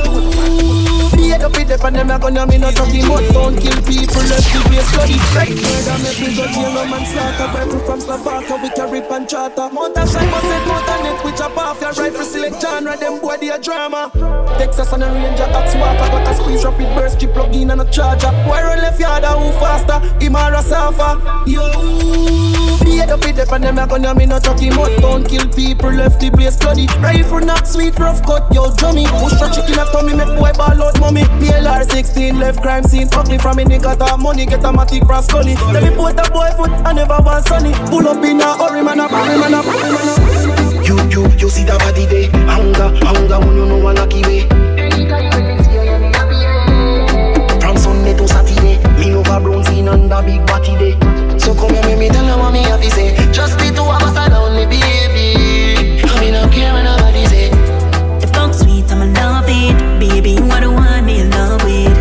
and them a gonna me no talking but don't kill people left the place bloody Right murder make me go jail no manslaughter Rifle from Slovakia we carry pan charter. Mountain shine must set mountain net which up off your rifle select genre them boy they a drama. Texas and a ranger axe walker Got a squeeze rapid burst chip plug in and a charger. Why run left yard who faster? Him or a surfer? Yo Beat up with them and them a gonna me no talking but don't kill people. Left the place bloody. Rifle not sweet rough cut yo drummy. Push a chicken a tummy make boy ball out mommy. PLR 16 left crime scene Ugly from me nigga talk money. Get a matic cross gully Let me put a boy foot I never want sunny. Pull up in a hurry man a hurry man a hurry man a You, you, you see the body day. Hunger, hunger when you know a lucky way. From Sunday to Saturday Me a brown skin and a big body day So come here, make me tell you what me have to say Just the two of us alone, me baby I me no care what nobody say The fuck sweet, I'ma love it. Baby, you are the one me in love with.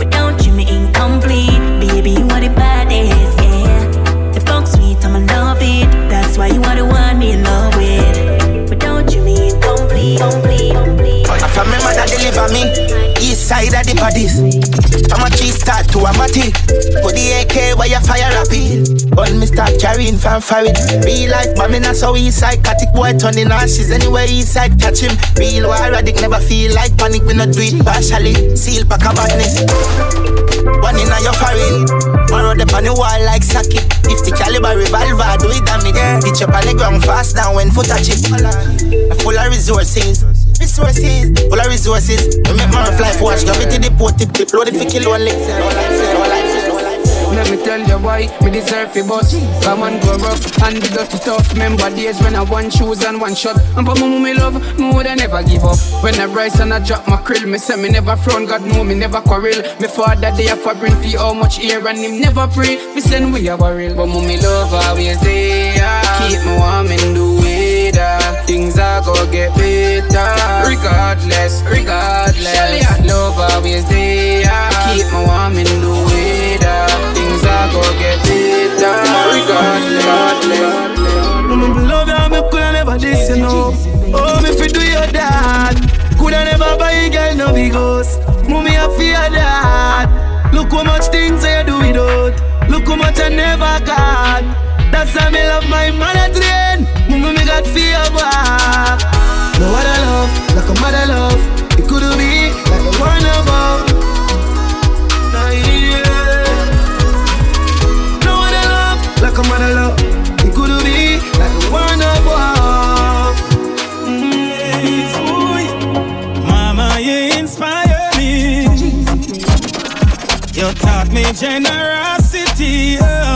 Without you, me incomplete. Baby, you are the baddest, yeah. The fuck sweet, I'ma love it. That's why you are the one me in love with. Without you, me incomplete, complete, complete. I from my mother deliver me East side of the bodies From a cheese start to a matic Put the AK where you fire rapid. When me start carrying Farid Real life me not so side Catic boy turning ashes anywhere east side. Catch him. Real war addict never feel like panic. Me not do it partially. Seal pack a badness. One in a your foreign road up on the wall like socket 50 caliber revolver do it damage Ditch up on the ground fast down when foot touch it. Full of resources Resources, full of resources. We make of life watch. Gravity deported, tip loaded for kill only. No life, no life, Let me tell you why me deserve it, boss. Come and go rough and be dirty tough. Remember days when I one shoes and one shot. And for mama me love, me woulda never give up. When I rise and I drop my krill, me say me never frown. God know me never quarrel. Me father have for bring fee how much air and him never pray. Me send we a barrel, but mommy love always there. Keep me warm in the weather. Things are gonna get better. Regardless, regardless. Love always there. Keep me warm in the weather. Things are gonna get better. Regardless. Me love you, me coulda never this, you know. Oh, me fi do your dad. Coulda never buy a girl no big house. Mommy, I fear that. Look how much things I do without. Look how much I never got. That's why me love my mother train. Mommy, me got fear back. No other love, like a mother love. It could be like a one above. Nah, yeah. No other love, like a mother love. It could be like a one above. Mm-hmm. Mama, you inspire me. You taught me generosity, oh,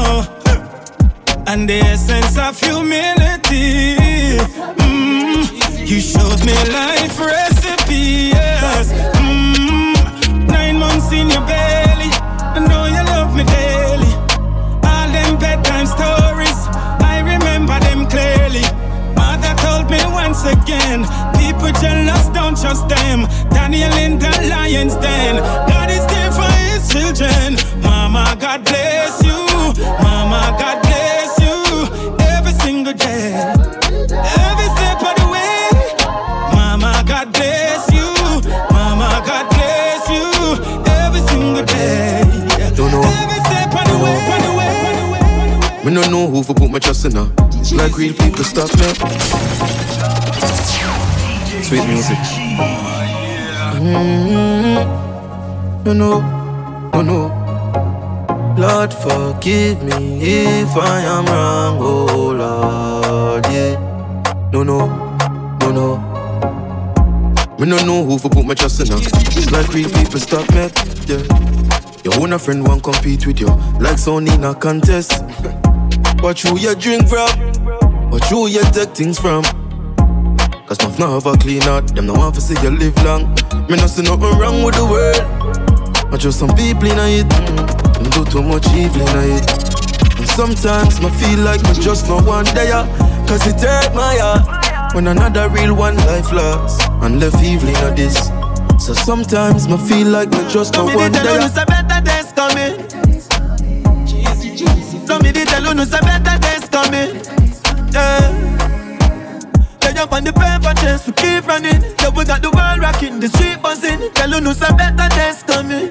and the essence of humility. Mm, you showed me life recipe, yes. Mm, nine months in your belly, I know you love me daily. All them bedtime stories, I remember them clearly. Mother told me once again, people jealous, don't trust them. Daniel in the lion's den, God is there for his children. Mama, God bless you. Mama, God Me no know who for put my trust in her. It's like real people stop me. Sweet music. Mm-hmm. No, no, no, no. Lord, forgive me if I am wrong, oh Lord, yeah. No, no, no, no. Me no know who for put my trust in her. It's like real people stop me, yeah. Your own a friend won't compete with you, like Sony in a contest. Watch who you drink from, watch who you take things from. Cause now have a clean out, them no want to see you live long. Me no see nothing wrong with the world. But just some people in it, them do too much evil in it. And sometimes me feel like me just no one there. Cause it hurt my heart when another real one life lost and left evil in this. So sometimes me feel like me just no one there. Coming. Did tell you no say better days coming. Yeah. Lay up on the paper chase, we keep running. Yeah, we got the world rocking, the street buzzing. Tell you no say better days coming.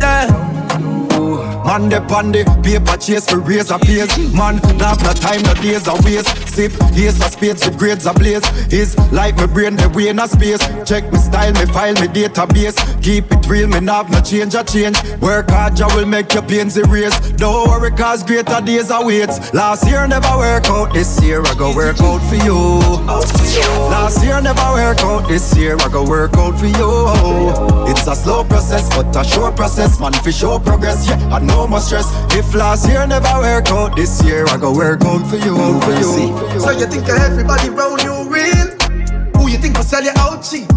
Yeah. Man, the paper chase for razor pays. Man, not no time, no days a waste. Sip, ace of spades with grades ablaze. Is like my brain, the way in a space. Check me style, me file, me database. Keep it real, me have no change, a change. Work hard, I will make your pains erase. Don't worry, cause greater days await. Last year never work out, this year I go work out for you. Last year never work out, this year I go work out for you. It's a slow process, but a short process. Man, for show progress, yeah, I know more stress. If last year never work out, this year I go work out for you, for you. So you think that everybody round you real? Who you think will sell you out cheap?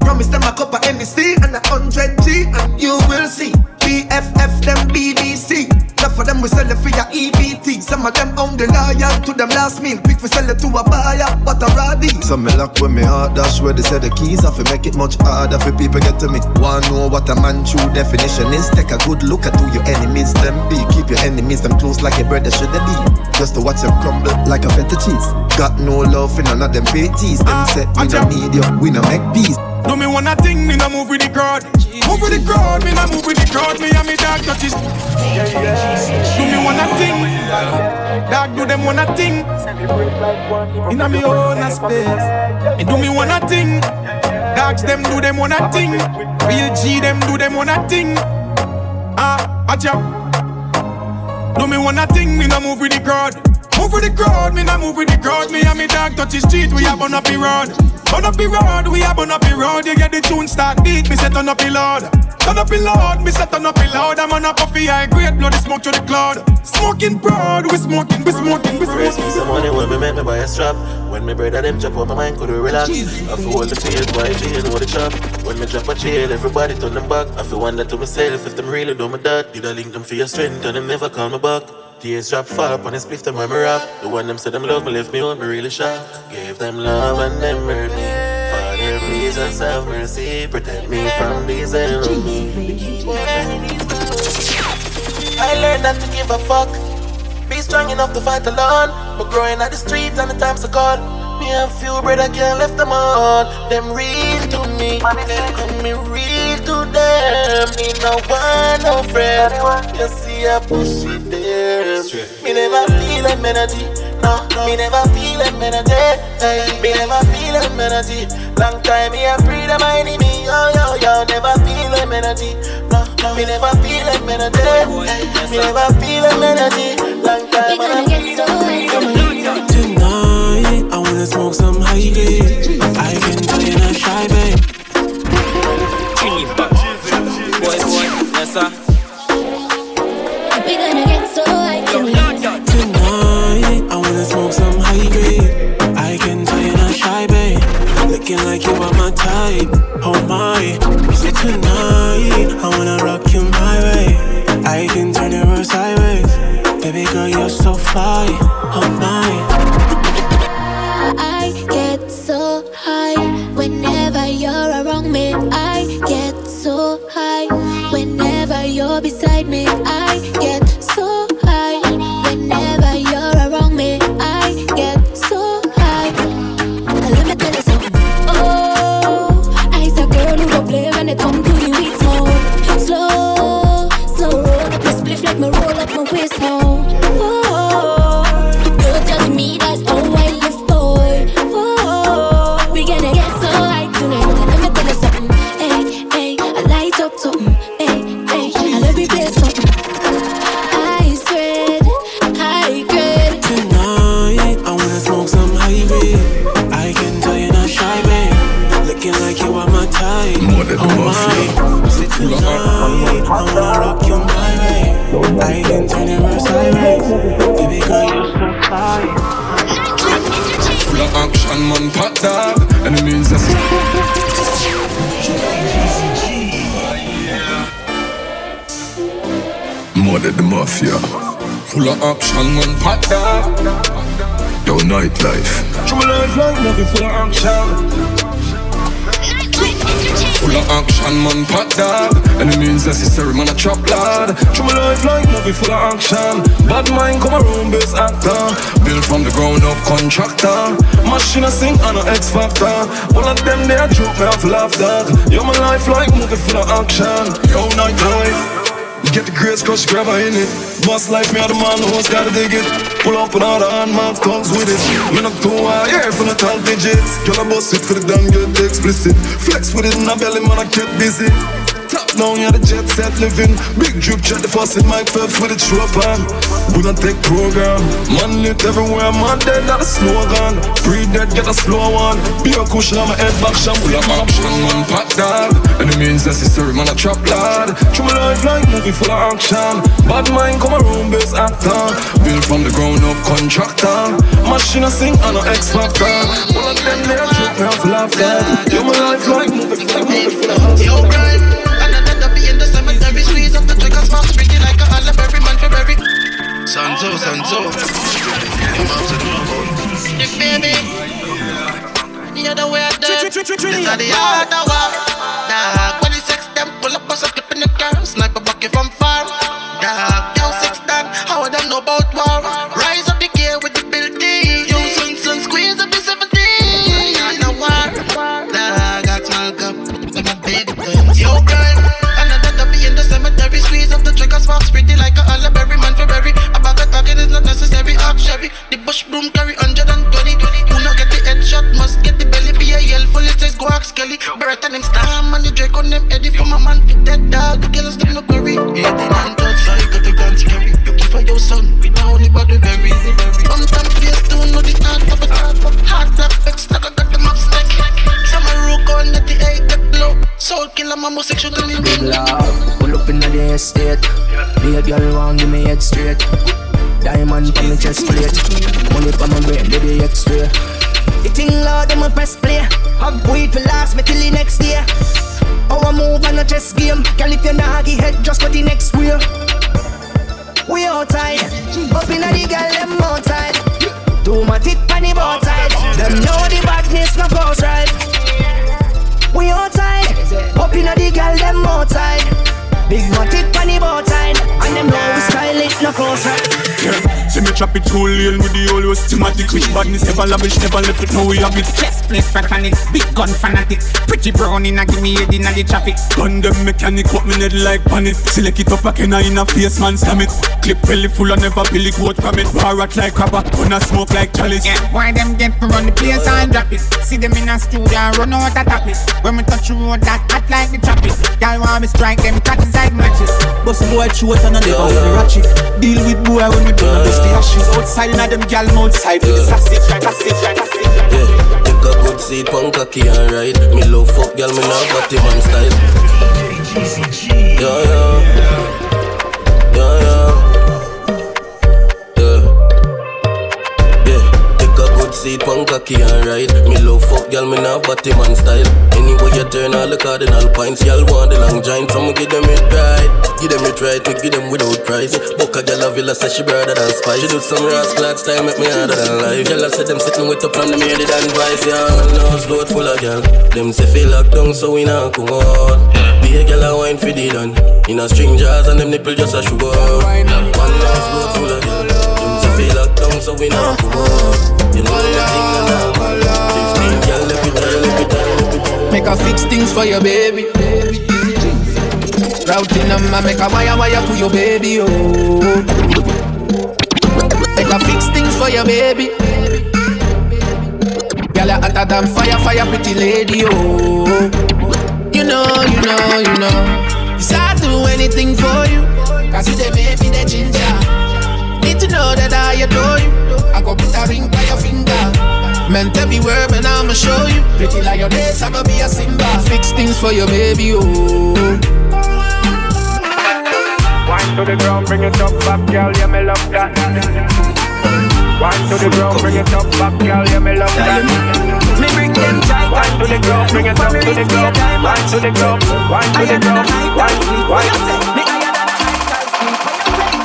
Promise them a cup of NBC and a hundred G, and you will see. BFF them BBC. Enough of them we sell it for your EBT. Some of them only loyal to them last meal. Quick we sell it to a buyer, but a roddy. Some me lock when me heart dash where they say the keys off it make it much harder for people get to me. Wanna know what a man true definition is? Take a good look at who your enemies them be. Keep your enemies them close like your brother should they be. Just to watch them crumble like a feta cheese. Got no love for none of them faties. Them say we no ah, need you, we no make peace. Do me wanna thing, me no move with the crowd. Move with the crowd, me no move with the crowd. Me and me dog touches. Do me wanna thing, dog do them wanna thing. Inna me own a space. Me do me wanna thing, dogs them do them wanna thing. Real G them do them wanna thing. Ah, out. Do me wanna thing, me no move with the crowd. Move with the crowd, me no move with the crowd. Me and me dog touch the street, we have on up the road. Burn up the road, we have on up the road. You get the tune start beat, me set on up the load. Turn up the loud, me set on up the loud. I'm on a puffy high grade, bloody smoke to the cloud. Smoking broad, we smoking, we smoking, we Raise smoking. me some money when me make me buy a strap. When me brother them chop up my mind could relax. I feel all the fears, why jail, what the chop. When me drop a jail, everybody turn them back. I feel wonder to myself if them really do me that. Did I link them for your strength and them never call me back? Tears drop fall up on the spliff them when me rap. The one them said them love me left me out, me really shocked. Gave them love and them hurt me. Father, please just have mercy. Protect me from these enemies. I learned not to give a fuck. Be strong enough to fight alone. But growing at the street and the times are cold. Me and few brother can't left them on. Them real to me. And me real to them. Me no one, no friend. You see a pussy there. Me never feel them energy. No, me never feel them energy. Hey, me never feel them energy. Long time me a free them enemy. Yo, yo, yo, never feel them energy. No, me never feel them energy. Hey, me never feel them energy. Long time me a free them Tonight, I wanna smoke some high grade. I can tell you not shy, babe. Boy, boy, yes sir. Looking like you are my type. Oh my. So tonight, I wanna rock you my way. I can turn it real sideways. Baby girl, you're so fly. Baby girl, you're so fine. Full of action, man, pat dog. And it means that's More than the mafia. Full of action, man, pat dog. Yo, nightlife. True life like movie full of action. Full of action, man, And it means necessary, man, a chop lad True my life like movie full of action. Bad mind come around, best actor. Built from the ground up, contractor. Machine a sing and a X Factor. All of them, they a joke, me have laugh dog Yo, my life like movie full of action. Yo, night life Get the grace cause she grab her in it. Boss life, me the man who's gotta dig it. Pull up and all the mouth tongues with it. Me not too high, yeah, from the top digits. Girl, I bust it for the damn get explicit. Flex with it in a belly, man, I kept busy Down, yeah, the jet set living. Big drip, check the faucet, my Phelps with a on. We don't take program. Man lit everywhere, man dead, not a slogan. Pre dead, get a slow one. Be a cushion on my head, back shampoo. I'm action, man, pack dog. Means necessary, man, a trap lad. Through my life like movie full of action. Bad mind, come around, best actor. Built from the ground up, contractor. Machine, I sing, and a X Factor. One of them, they are joke, me have laughed at. Yo, my life like movie full of action. Yo, Brian Sanzo, Sanzo. The baby. The other way I do. This are the other war. Dog, when the sex them pull up, bust a clip in the car. Sniper bucket from Beretta them star man the Drake on them Eddie for my man fit that dog. The girls them no query. 18 and touch you got the guns carry. You keep for your son. We the only body very. Bump time face to know the heart of a heart black fix like I got them up stack. Summer rook on at the eight blow. Soul killer, my most sexual in the Pull up in the estate. Be a girl want give me head straight. Diamond on the chest plate. Money for my brain, baby X-ray. The thing loud, them a press play. Hug weed for last me till the next day. Our move on a chess game. Girl, if you not head, just for the next wheel. We outside, up in the girl, them outside. Do my tick on the boat side. Them know the badness no goes right. We outside, up in the girl, them outside. Big matic on the boat side And them know we style it, no close right chop it two lane with the always thematic. Which badness never lavish, never left it, now we have it. Chest plate platonic, big gun fanatic. Pretty brown in a give me head in the traffic. Gun them mechanic, what me head like panic. Select it up again in a face man slam it. Clip belly full and never pilly quote from it. Parrot like crabber, gonna smoke like chalice. Yeah, why them get to run the place and drop it? See them in a studio and run out a top it When we touch the road that hot like the traffic. Y'all want me strike them catches like matches. Bust a boy short and I never with the ratchet. Deal with boy when we done bust the ashes. Outside in them gal outside with the sausage, sausage, sausage. Yeah, take a good seat, punk cocky and ride. Me love fuck gal, me not body man style. Yeah, yeah, seat, punk cocky and ride. Me love fuck, girl, me not body man style. Anyway you turn all the cardinal points, y'all want the long giant, so me give them it right. Give them it right, me give them without price. Book a girl a villa, say she brother than spice. She do some rascal glad style, make me harder than life. Girl, I said them sitting with the plan, them hear the than vice, yeah. No slow full of girl. Them say feel locked down, so we not come out. Be a girl a wine for the done. In a string jars and them nipple just a sugar. One last load full of girl. Them say feel locked down, so we not come out. Make a fix things for your baby. Routing them and make a wire wire to your baby, oh. Make a fix things for your baby. Girl, you hotter than fire, fire, pretty lady, oh. You know, you know, you know. Yes, I do anything for you. Ginger. Need to I adore you. I go put a ring by your finger. Meant every word, man, I'ma show. Pretty I'ma be a Simba. Fix things for your baby, oh. Wine to the ground, bring it up, back, girl, yeah, me love that. Wine to the ground, bring it up, back, girl, yeah, me love that. Me bring them tight Wine to the ground, bring it up to the ground. Wine to the ground, wine to the ground, wine, wine.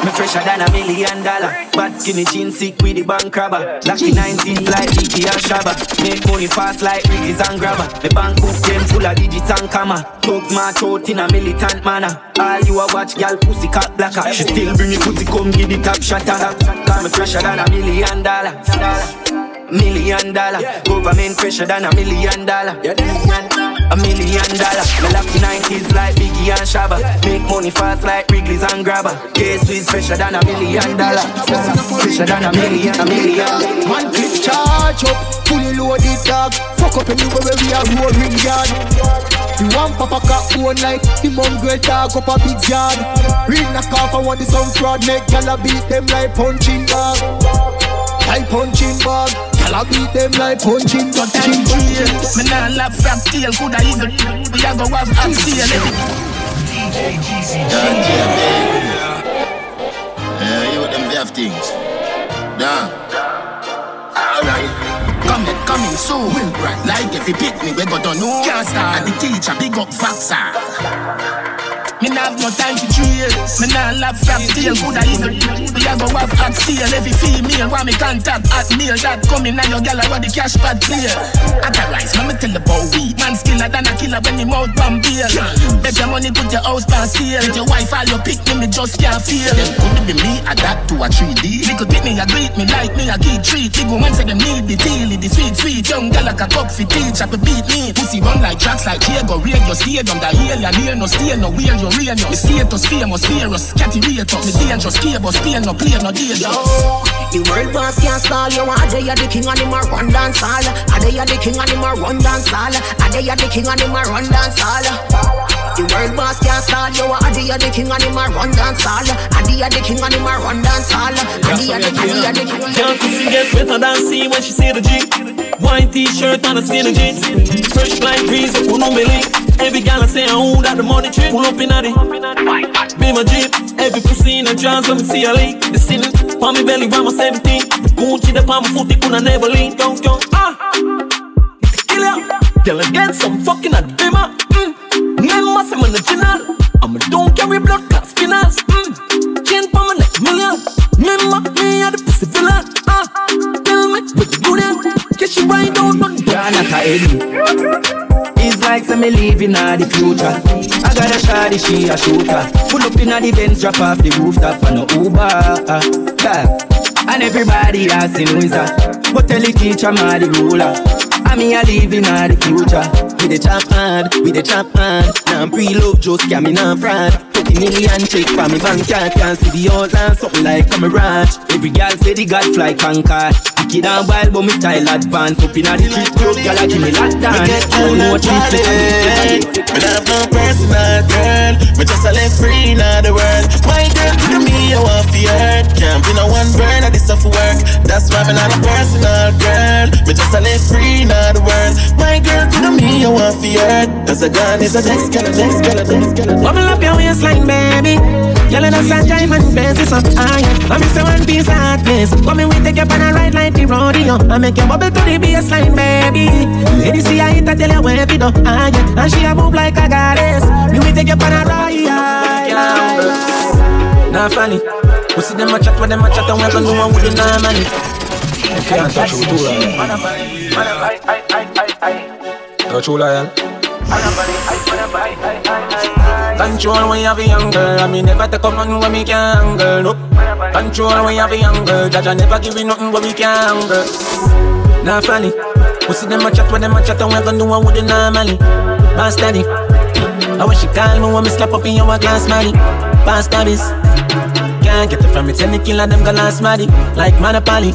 Me fresher than a million dollar. Bad skinny jeans sick with the bank robber. Lucky 19 like Dickie and Shabba. Make money fast like Riggies and Grabber. Me bank book them full of digits and comma. Talk my throat in a militant manner. All you a watch gal pussy cat blacker. She still bring it pussy come give the top shatter. Cause me fresher than a million dollar. Million dollar. Government fresher than a million dollar. A million dollar. Me lucky 90s like Biggie and Shabba. Make money fast like Wrigley's and Grabber. Case is fresher than a million dollar. Fresher than a million, a million. Man, click charge up, fully loaded dog. Fuck up anywhere where we are rolling yard. The one papa cat one like the mongrel dog up a big yard. Ring a car for one the some fraud make gyal beat them like punching bag. Like punching bag. Gyal beat them like punching, punching, punching. Me nah lap frap tail, coulda easy. We a go have hot steel. Yeah, you with them have things. Nah. Alright. Coming, coming soon. Right. Like if you pick me, we got to know. Can't start. And the teacher, big up Vaxa. Me nah have no time to years. Me nah lap frap tail, coulda easy. We a go have hot steel. Every female want me contact at mail. That coming now your gal I the cash pad clear. Otherwise, me me tell about weed. Man skiller than a killer when him out from bail. Bet your money put your house pan sale. With your wife all your pick me, me just can't feel. Could be me adapt to a 3D. Me could pick me a greet me like me a key treat. Big woman say them need the deal, the sweet sweet. Young gal like a cup for teach, up beat me. Pussy run like tracks like Diego Radio. Stadium the alien near no stay no weird real no. The status famous fearless, catty rate up. Me dangerous cable, Spain no play no danger. The world boss can't stall you. Are they the king and him a run dance hall? Are they the king and him a run dance hall? Are they the king and him a run dance hall? The world boss can't stall you. Are they the king and him a run dance hall? Are they the king and him a run dance hall? Are they the king and the king? Can't pussy get better than see when she see the G. White t-shirt and a skinny jeans. Fresh like breeze, who no believe. Every gal I say I own that the money trip. Pull up in a the Be my jeep. Every pussy in a jazz, let me see a leak. The ceiling, palm me belly, round my 17. Gucci the palm foot, it coulda never lean. Don't, don't, ah. Killer. Girl, I get some fucking at bimmer. Mm. Original. I'm a don't carry blood clot spinners. Mm. Chain for my neck, million. Remember, me at the pussy villain. Ah. Tell me, what you do then? Get you down on the Janata Eddie. It's like some me living in the future. I got a shawty, she a shooter. Pull up in the Benz, drop off the rooftop on a Uber. Yeah. And everybody asking who is that? But tell the teacher, my the ruler. I mean, I live in the future. With the chop hard, with the chop hard. Now I'm pre-love, just scamming and fraud. Million check for me bank card. Can't see the outline, something like a mirage. Every girl say the god fly conquer. Wicked and wild, but me style advance. Up in the street, club, girl, I give me that dance. I don't know what you think. Me not have no personal girl. Me just a live free in the world. My girl, to me, I want for hurt. Can't be no one burn at this stuff work. That's why me not a personal girl. Me just a live free in the world. My girl, to me, I want for hurt. Cause a gun is a next girl, a next girl, a next girl. Bubble up your waistline, baby. Girl, in a sun, diamond, best is up high. I miss a one piece of hotness. Come in, we take you on a ride like the rodeo. I make you bubble to the baseline, baby. Lady see I hit, I tell you where it up high. And she a move like a goddess. Me we take you on a ride. Nah, funny. We see them a chat, what them a chat, and we gonna do one with the nah money. You can't touch you too, Touch you, lion. Control when you have a young girl. I mean, never take up nothing when me can, girl. No. Control when you have a young girl. Jah Jah never give you nothing when me can, girl. Nah, funny. We see them a chat, what them a chat, and we gonna do the nah money. Pass steady. I wish you call me when me slap up in your glass money. This. Can't get it from me, tell the killer them go last money. Like Monopoly.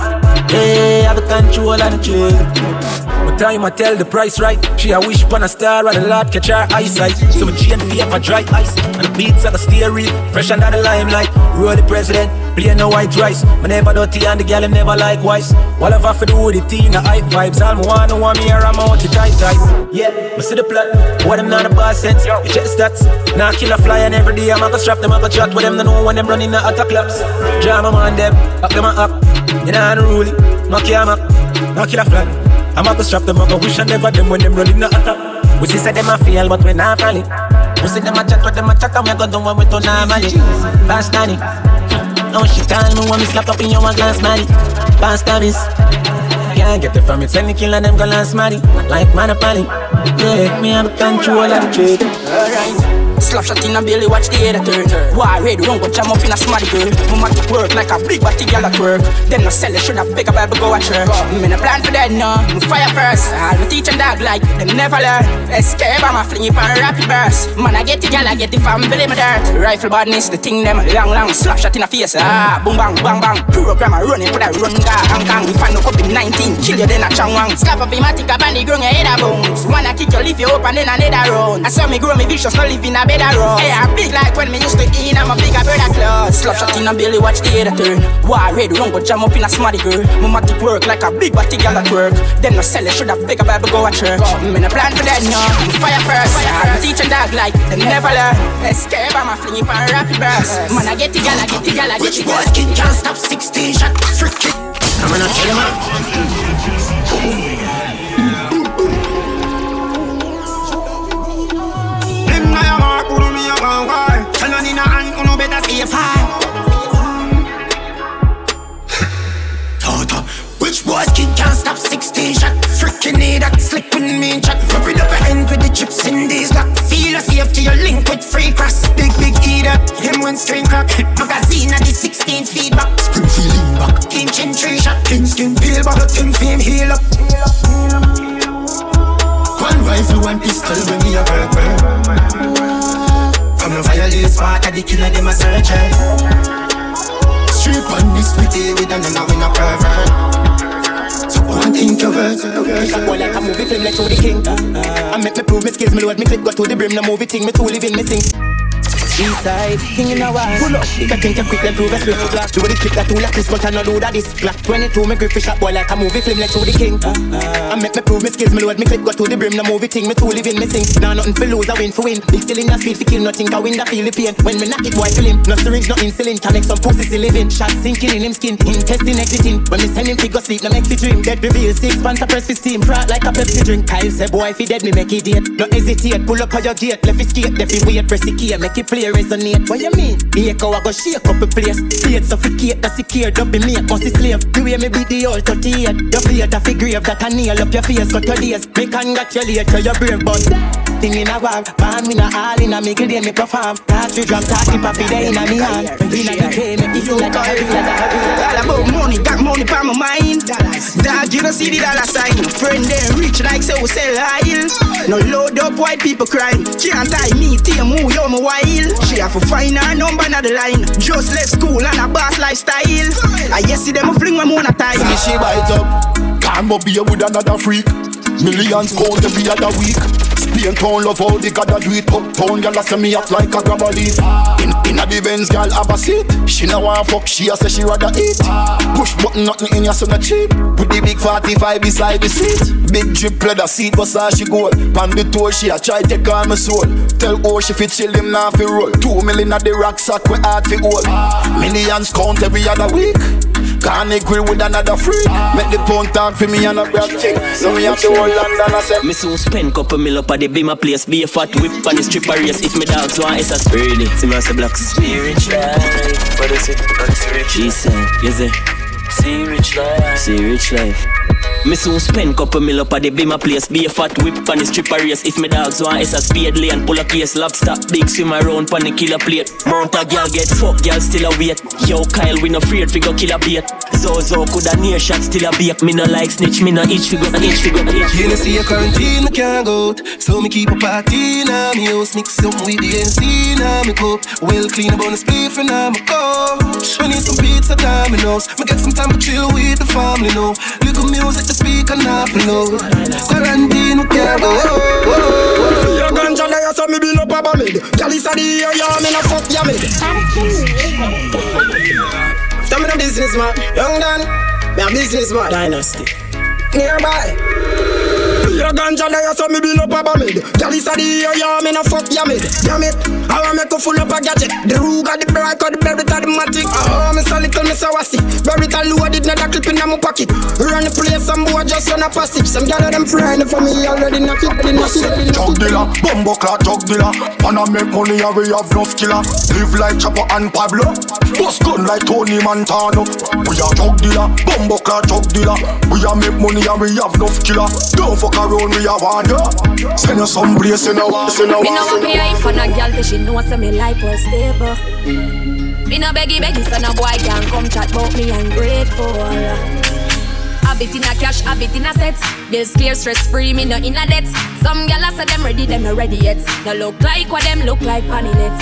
Hey, have a control of the trade. No time I tell the price right. She a wish upon a star and a lot catch her eyesight. So my chain for dry ice and the beats like a steer real fresh under the limelight. Roll the president, play no white rice. My never dirty and the girl never likewise. What have I for do with the tea the hype vibes? I'm one who want me here, I'm out to tight tight. Yeah, I see the plot. What them not a boss sense. You check stats. Now kill a fly and every day I'm gonna strap them, I'm gonna chat with them. They know when them running the attack clubs. Jam them on them, up them up. You know I'm unruly, knock your up. Kill a fly. I'm gonna strap them, I'm gonna wish I never them when them running the attack. We see say them a feel, but we not falling. We see them a chat, with them a chat, and we gonna do what we do normally. Pass Danny. Now she call me when me slap up in your glass, money. Pass Davis. Can't get it from it, send the killer, them go last money. Like Monopoly. Yeah, me have control of the trade. Alright. Slap shot in a belly, watch the head turn. Why red run go jam up in a smarty girl. Mama to work like a big body gal at work. Then no sell it, should have big up ever go at church. Me no plan for that no. Me fire first. Me teach and dog like them never learn. Escape I'm a fling it rapid burst. Man I get the gal, I get the family my dirt. Rifle badness, the thing them long long. Slap shot in a face. Ah, boom bang bang bang. Program a running for that run ga hang kang. If I no in 19, kill you then a chang wang. Slap up in my tick and the ground your head a bones. Wanna kick you, leave you and then another round. I saw me grow me vicious, no live in a bed a road. Hey, I'm big like when me used to eat. I'm a bigger brother class. Slap shot in a belly, watch the head a turn. War red, run go jam up in a smarty girl. Mama to work like a big body gal at work. Then no sell it, should have bigger Bible go at church. Me no plan for that no. Fire first. I'm teaching dog like them never learn. Escape, I'm a fling it on rapid burst. Man, I get the gal, I get the gal, I get the gal. Which boy skin can't stop 16 shot? Freaky. I'm gonna tell him safe high. Tata, which boys kid can't stop 16 shot? Freaking need that with me chat. Rub it up a end with the chips in these lock. Feel a safety, your link with free cross. Big, big eater, him one string crack. Magazine at the 16 feedback. Spring feeling back. King chin tree shot. King skin peel back. King fame heal up. One rifle, one pistol, when me a work, work. From the violate spot, the killer them a search Street on this pretty with a nana win a pervert. So one thing you words Boy like a movie film like show the king. I make me prove me skills, me load me clip, go to the brim, no movie thing, me too living, me sing East side, king in a. Pull up. If I think you quick, then prove a black. Do the trick that two like this, but I no do that this black. 22, me grip fish up boy like a movie film, like to the king. Uh, uh, I make me prove me skills, me load me clip, go to the brim, no movie thing, me too living, me sing. Nah, nothing for lose, I win for win. Big still in the speed for kill, nothing, I win the feel the pain. When me knock it, boy, feel him. No syringe, no insulin, can make some pussy still living. Shot sinking in him skin, intestine exiting. When me send him figure sleep, no make fi dream. Dead reveal, six pants a press fi steam, frat like a Pepsi drink. Kyle say, boy, if he dead, me make it date. No hesitate, pull up on your gate, left his skate, left his wait, press the key, make it play, resonate. Why you mean? Echo I go shake up a place. Plate suffocate, that's secure, don't be make us slave. The way me be the old 38. Your plate a figure that I nail up your face, cut your days. Me congratulate you, your brave, but thing in a war. Born me no all in a middle day me perform. Touch you drum, touch it papi day in a me hand. Inna the day make it feel like a heavy, like a heavy. All about money, got money for my mind. Dog, you don't see the dollar sign. Friend them rich like say we sell oil. No load up white people crime. Can't tie me, team who you my while. She have to find her number on the line. Just left school and a boss lifestyle. I yes see them a fling my moon a time. See she bite up. Can't be with another freak. Millions count every other week. Spain town love how the gotta do it. Uptown girl say me act like a grabber leaf. In, in a the Benz girl have a seat. She no want fuck, she a say she rather eat. Push button nothing in your son cheap. Put the big 45 beside the seat. Big drip leather seat bus how she go Pan the toe she a try take on my soul. Tell how she fit chill him now fi roll. Two million at the rucksack we hard fi hold. Millions count every other week can't agree with another free. Make the pound talk for me and a brag chick. So me have the whole London I say. Me soon spend couple mil up at the be my place. Be a fat whip on the stripper race. If me dogs want it's a spurdy. See me as the blocks. See rich life. What is it? What's rich? She said, yes sir. See rich life. See rich life. Me soon spend couple mil up at the my place. Be a fat whip on the stripper race. If me dogs want it's a speed lane. Pull a case, lobster, big swim around pon the killer plate. Mount a girl get fuck, girl still a wait. Yo Kyle, we no afraid fi go kill a bait. Zozo coulda near shot still a bake. Me no like snitch, me no itch fi go itch fi go itch. You know see a quarantine, me can't go out. So me keep a party now. Me house mix up with the NC now. Me cup well clean up on the spliff and now me coach. I need some pizza house. Me get some time to chill with the family now. Little music. Speaker not low. Quarantine, we can't go. Your ganja there, so me build up a bamid. Girl, it's a the year, yeah, me not fuck ya mid. Tell me the business man, young Dan. Me a business man, dynasty. Nearby. Your ganja there, so me build up a bamid. Girl, it's a the yeah, me no fuck ya mid. Damn it, I want make a full up a gadget. The Ruger, the Brico, the Beretta, the Matic. Ah, oh, me so little, me so wassy. Beretta loaded, not a clip in my pocket. Run the place, some boy just on a passage. Some gal them friend for me already knock it, they knock it. Drug dealer, bumbo clock, drug dealer. Wanna make money and we have no killer. Live like Chapo and Pablo. Bust gun like Tony Montana. We are drug dealer, bumbo clock, drug dealer. We are make money and we have no killer. Don't fuck around, we are want ya. Send you some place in a a Me no want me hype on a girl, cause she know say me life was stable. Me no beggy beggy, so no boy can come chat about me ungrateful. Habit in a cash, habit in a set. Bills clear, stress free, me no in a debt. Some gyal say them ready, them no ready yet. No look like what them look like panilets.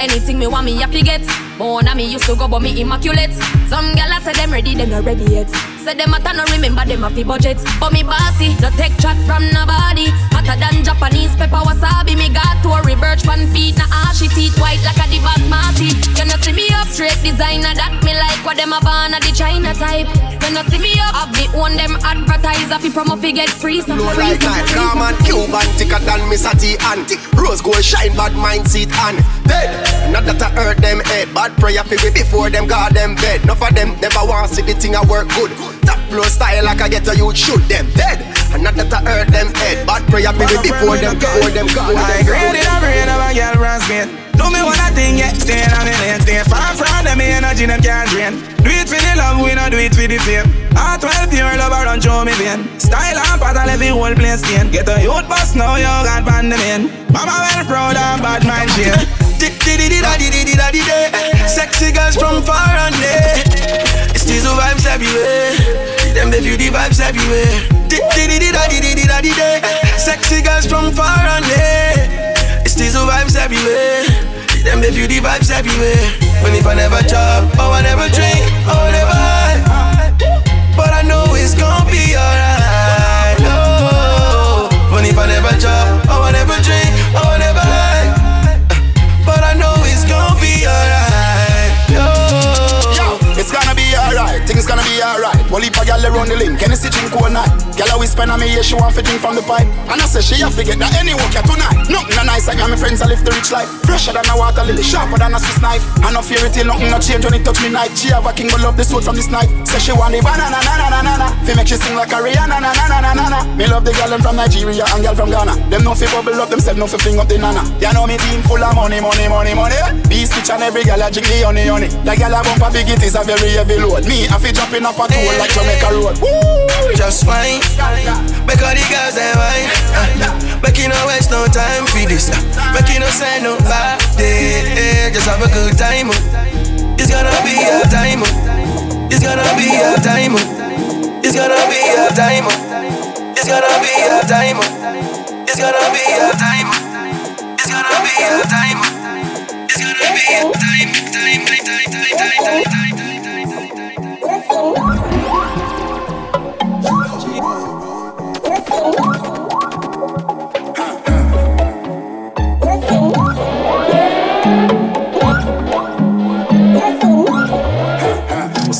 Anything me want me happy get. More na me used to go, but me immaculate. Some gyal say them ready, them no ready yet. Say them a no remember them a fi budget. But me bossy, no take chat from nobody. Hotter than Japanese pepper wasabi. Me got to a reverse fan feet, na ashy ah, teeth white like a the basmati. You know see me up straight designer that me like what them a born the China type. You know see me up, have the one them advertiser fi promo fi get free. Blow free, like night, calm. Cuban thicker than Miss Ati antique. Rose gold shine, bad mind seat and dead. Not that I hurt them head, bad prayer fi we before them got them bed. Enough of them never want see the thing I work good. Top flow style like I get a youth shoot them dead. And not that I hurt them head, bad prayer we before them before them I them grade it a brain of a girl Spain. Do me one thing, yeah, stay on the lane, stay far from them, me energy them can't drain. Do it for the love, we not do it for the fame. Heart well pure, love run through me vein. Style and pattern, let the whole place stain. Get a youth bus now, you got band them in. Mama well proud and bad mind share. Sexy girls from far and near. It's these vibes everywhere. Them they feel the vibes everywhere. Sexy girls from far and near. It's these vibes everywhere. Them they feel the vibes everywhere. When if I never chop, oh I never drink, oh I never high. But I know it's gonna be alright. Oh, when if I never chop, oh, gal around the link, can you see drink all night? Gal always spend on me, yeah, she want to drink from the pipe. And I say she have to get that any work here tonight. Nothing no nice, I got my friends, I live the rich life. Fresher than a water lily, sharper than a Swiss knife. I no fear it till nothing no change when it touch me night. She have a king, but love the sword from this night. Say she want the banana, na na na na na. Fi make she sing like a Rihanna, na na na na na na. Me love the gal from Nigeria and gal from Ghana. Them no fi bubble up themselves, no fi fling up the nana. You know me team full of money, money, money, money. Beast bitch and every gal a drink honey, honey. The gal a bump a big it is a very heavy load. Me, I fi in up a tool like Jamaica Road. Woo! Just wine, make all the girls they wine. Uh, make you no waste no time for this. Uh, make you no say no bad day. Just have a good time. uh. It's gonna be a time. uh. It's gonna be a time. uh. It's gonna be a time. uh. It's gonna be a time. uh. It's gonna be a time. uh. It's gonna be a time. uh. It's gonna be a time. Time, time, time, time, time, time, time.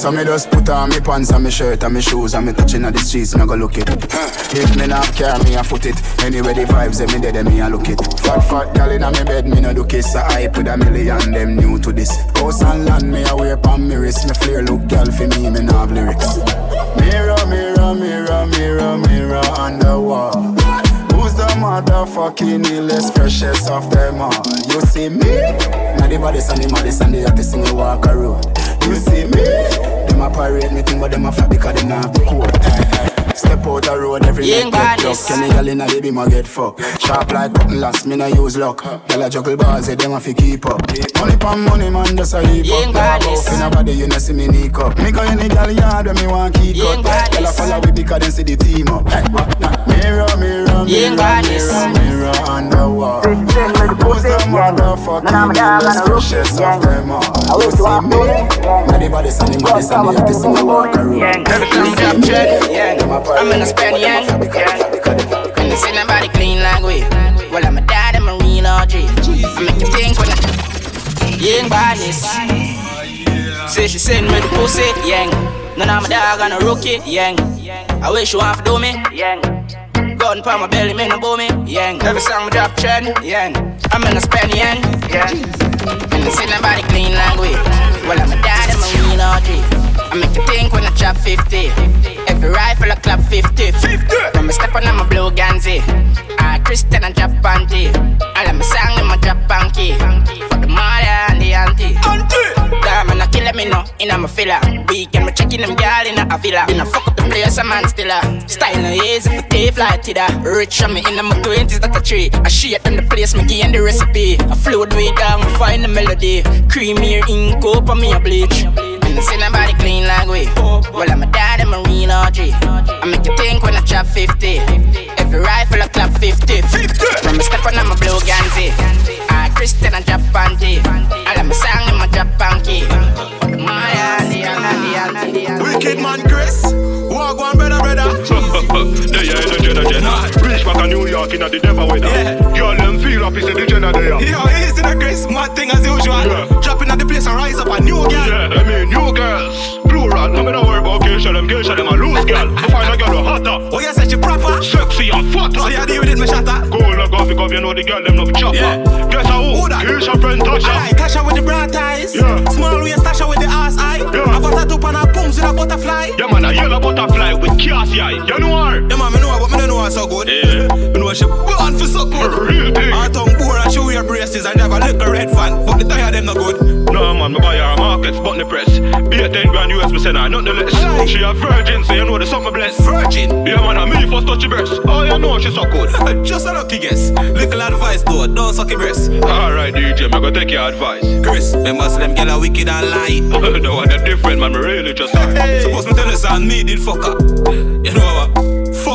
So me just put on me pants and me shirt and me shoes and me touching at the streets, me go look it. If me not care, me a foot it. Anyway the vibes, them me dead, me a look it. Fat fat gal inna me bed, me no do kiss. I with a million, them new to this. House and land, me a wear pon me wrist. Me flare look gal for me, me nah have lyrics. Mirror, mirror, mirror, mirror, mirror on the wall. Who's the motherfucking illest, freshest of them all? You see me? Now the baddest and the maddest and the hottest in the walk a road. You see me? Them a parade me thing, but them a flap because them not the code. Eh. Step out the road, every Yeah, night get badness. duck. Any gal inna the beam a get fucked. Sharp like cutting last, me no use luck. Gal a juggle bars, eh, them a fi keep up. Money pon money, man, just a heap up. Never badness. go in body, you know see me nick up. Me go any gal yard when me want keep Yeah, up. badness. Gal a follow we because them see the team up. Mirror, mirror, Yeah, mirror, badness. mirror, mirror on the wall. Who's the motherfucking illest, freshest of them all? you see me. Body body sunny, body sunny, you see me walk around. Every time I drop dread, yeah, I'm in a yeah. And see nobody clean like we. Well, I'm a dad, I'm a real OG. I make you think when I, young badness. Say she send me the pussy, yang. None of my dog on a rookie, yang. I wish you want to do me, yang. Gun pa my belly, me no me, yang. Every song I drop trend, yang. I'm in a yang, yeah. And I see nobody clean we. Well, I'm a dad, I'm a real OG. I make you think when I drop 50. Every rifle I clap 50. 50. When I step on, I'm a blue Ganzi. I Christian and drop panty. All of my song, I'm a drop panky. For the mother and the auntie. Auntie. Damn, man, I kill me no, in I'm a filler. Weekend, me checking them girl in a villa. In a fuck up the place, a man still a. Style no easy for tape like Tida. Rich on me in my 20s, that a tree. I shit them the place, me gain the recipe. I flow the way down, find the melody. Creamier ink, up on me a bleach. And see nobody clean like we. Well, I'm a dad, a OG. I make you think when I drop 50. Every rifle I clap 50. 50. When I step on, I'm a blue Ganzi. I Christian and drop panty. All of my song, I'm a drop panky. My. Wicked man, Chris. Walk one brother, brother. They yeah, the Jenna Jenna. Reach back to New York in the devil weather. Yeah. Girl, them feel up, it's the Jenna there. Yo, easy the Chris. Mad thing as usual. Yeah. Dropping at the place and rise up a new girl. Yeah, I mean, new girls. Plural. Me no worry about geisha, them geisha, them a loose girl. I find a girl who hotter. Oh, you say she proper? Sexy and fatter. So you deal with it, me shatter? Go on, go because you know the girl, them no chopper. Yeah. Guess who? Who that? Geisha friend Tasha. Aye, Tasha with the broad eyes. Yeah. Small waist Tasha with the ass eye. Yeah. I've got tattoo on her pumps with a butterfly. Yeah, man, a yellow butterfly with cassie. You know her? Yeah, man, me know her, but me don't know her so good. Yeah. me know she born for so good. Real thing. Her tongue and she wear braces and have a little red fan. But the tire them no good. No, man, me buy her a market, but the press. Be a 10 grand US, me send her, nothing less. Aye. She a virgin, so you know the something blessed. Virgin. Yeah, man, a me first touch your breast. Oh, you know she so good. Just a lucky guess. Little advice though, don't suck your breast. Alright, DJ, me go take your advice. Chris, remember say them gyal are wicked and lie. no them different, man, me really just sorry. Hey. Suppose me tell you son, me did fuck up. You know what?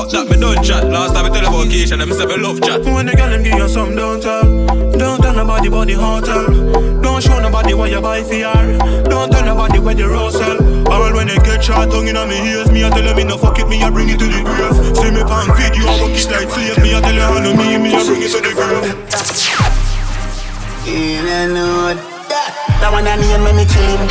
Fuck that, me don't chat. Last time I tell you about Keisha, them say me love chat. When the girl them give you some, don't tell. Don't tell nobody about the hotel. Don't show nobody what you buy for her. Don't tell nobody where the rose sell. All when they get shot tongue in me ears, me I tell them me no fuck it, me I bring it to the grave. See me pan video, I work it like slave. Me I tell you how no me, me I bring it to the grave. In and out. That one I name me, kill him.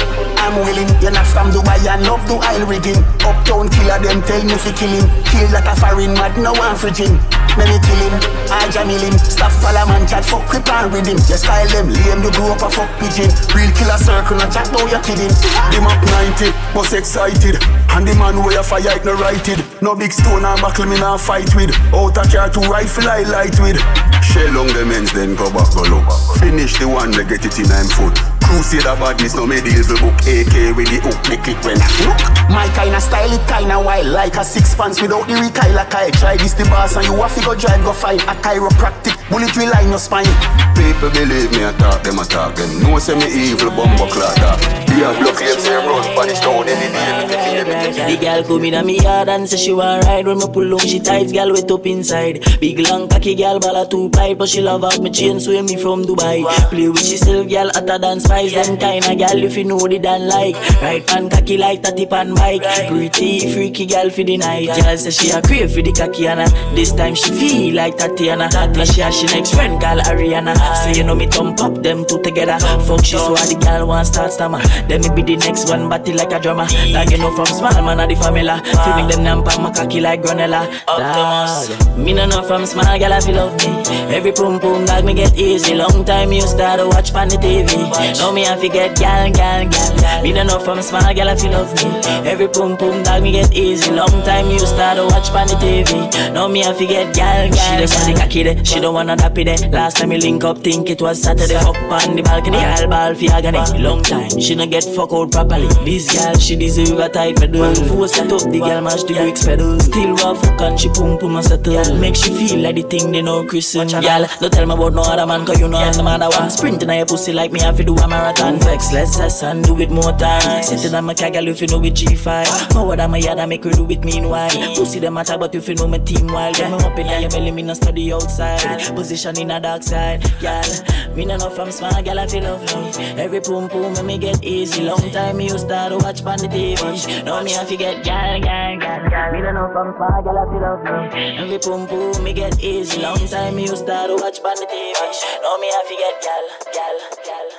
I'm willing. You're not from Dubai and love do oil rigging. Uptown killer them tell me fi kill him. Kill like a foreign mad, no one fridging. Me me kill him, I jamil him. Stop follow man chat, fuck crip and with him. Your style them lame, you grow up a fuck pigeon. Real killer circle, no chat, no you kidding. Them up 90, was excited. And the man where you fire, it no righted. No big stone and buckle me nah fight with. Out a car two rifle I light with. Shell on the ends, then go back, go look. Finish the one, they get it in nine foot. Crusader badness, no medieval book. AK with the hook, make it when I look. My kinda style, it kinda wild. Like a six pants without the recoil. Like I try this the boss, and you have to go drive, go find a chiropractic. Bullet will line your spine. People believe me, I talk them, I talk them. No say me evil, bumbo clock that. The block claim say run, punish down any day. The girl come in a me yard and say she want ride When me pull on she tight, girl wet up inside Big long cocky girl, ball two pipe But she love out me chain, sway me from Dubai Play with she still girl, hotter than spice Them kinda girl if you know the dan like. Right pan cocky like tatty pan bike. Pretty freaky girl for the night. Girl say she a crave for the cocky and uh, This time she feel like Tatiana. Now she has she next friend call Ariana. So you know me thump pop them two together. Fuck she so the girl want start stammer. Then me be the next one batty like a drummer. Like you know from small man of the family. Fi make them nampa my cocky like granella Dog. Me no know from small girl if you love me. Every pum pum dog me get easy. Long time you start to watch pan the TV Now me I fi get gal gal gal. Me no know from small girl if you love me. Every pum pum dog me get easy. Long time you start to watch pan the TV Now me I fi get gal gal She just want the cocky there She don't wanna dap it there Last time we link up think it was Saturday. Fuck on the balcony Girl ball fi agony. Long time she no get fuck out properly. This girl she deserve a tight medal Four set up the girl mash the bricks pedal. Still want fuck and she pum pum and settle. Make she feel like the thing they know christen Girl don't tell me about no other man Cause you know I'm the man that want. Sprinting on your pussy like me I fi do a marathon Vex, let's us and do it more time Sitting on my car, girl, if you know with G5 Forward on my yard, I make her do it meanwhile. Pussy them matter, but if you know my team wild Get me up in your belly, me no study outside. Position in a dark side, girl Me no know from small, girl, I feel love me. Every poom poom, me me get easy. Long time me used to watch on the TV Now me I forget, girl, girl, girl Me no know from small, girl, I feel love me. Every poom poom, me get easy. Long time me used to watch on the TV Now me I forget, girl, girl, girl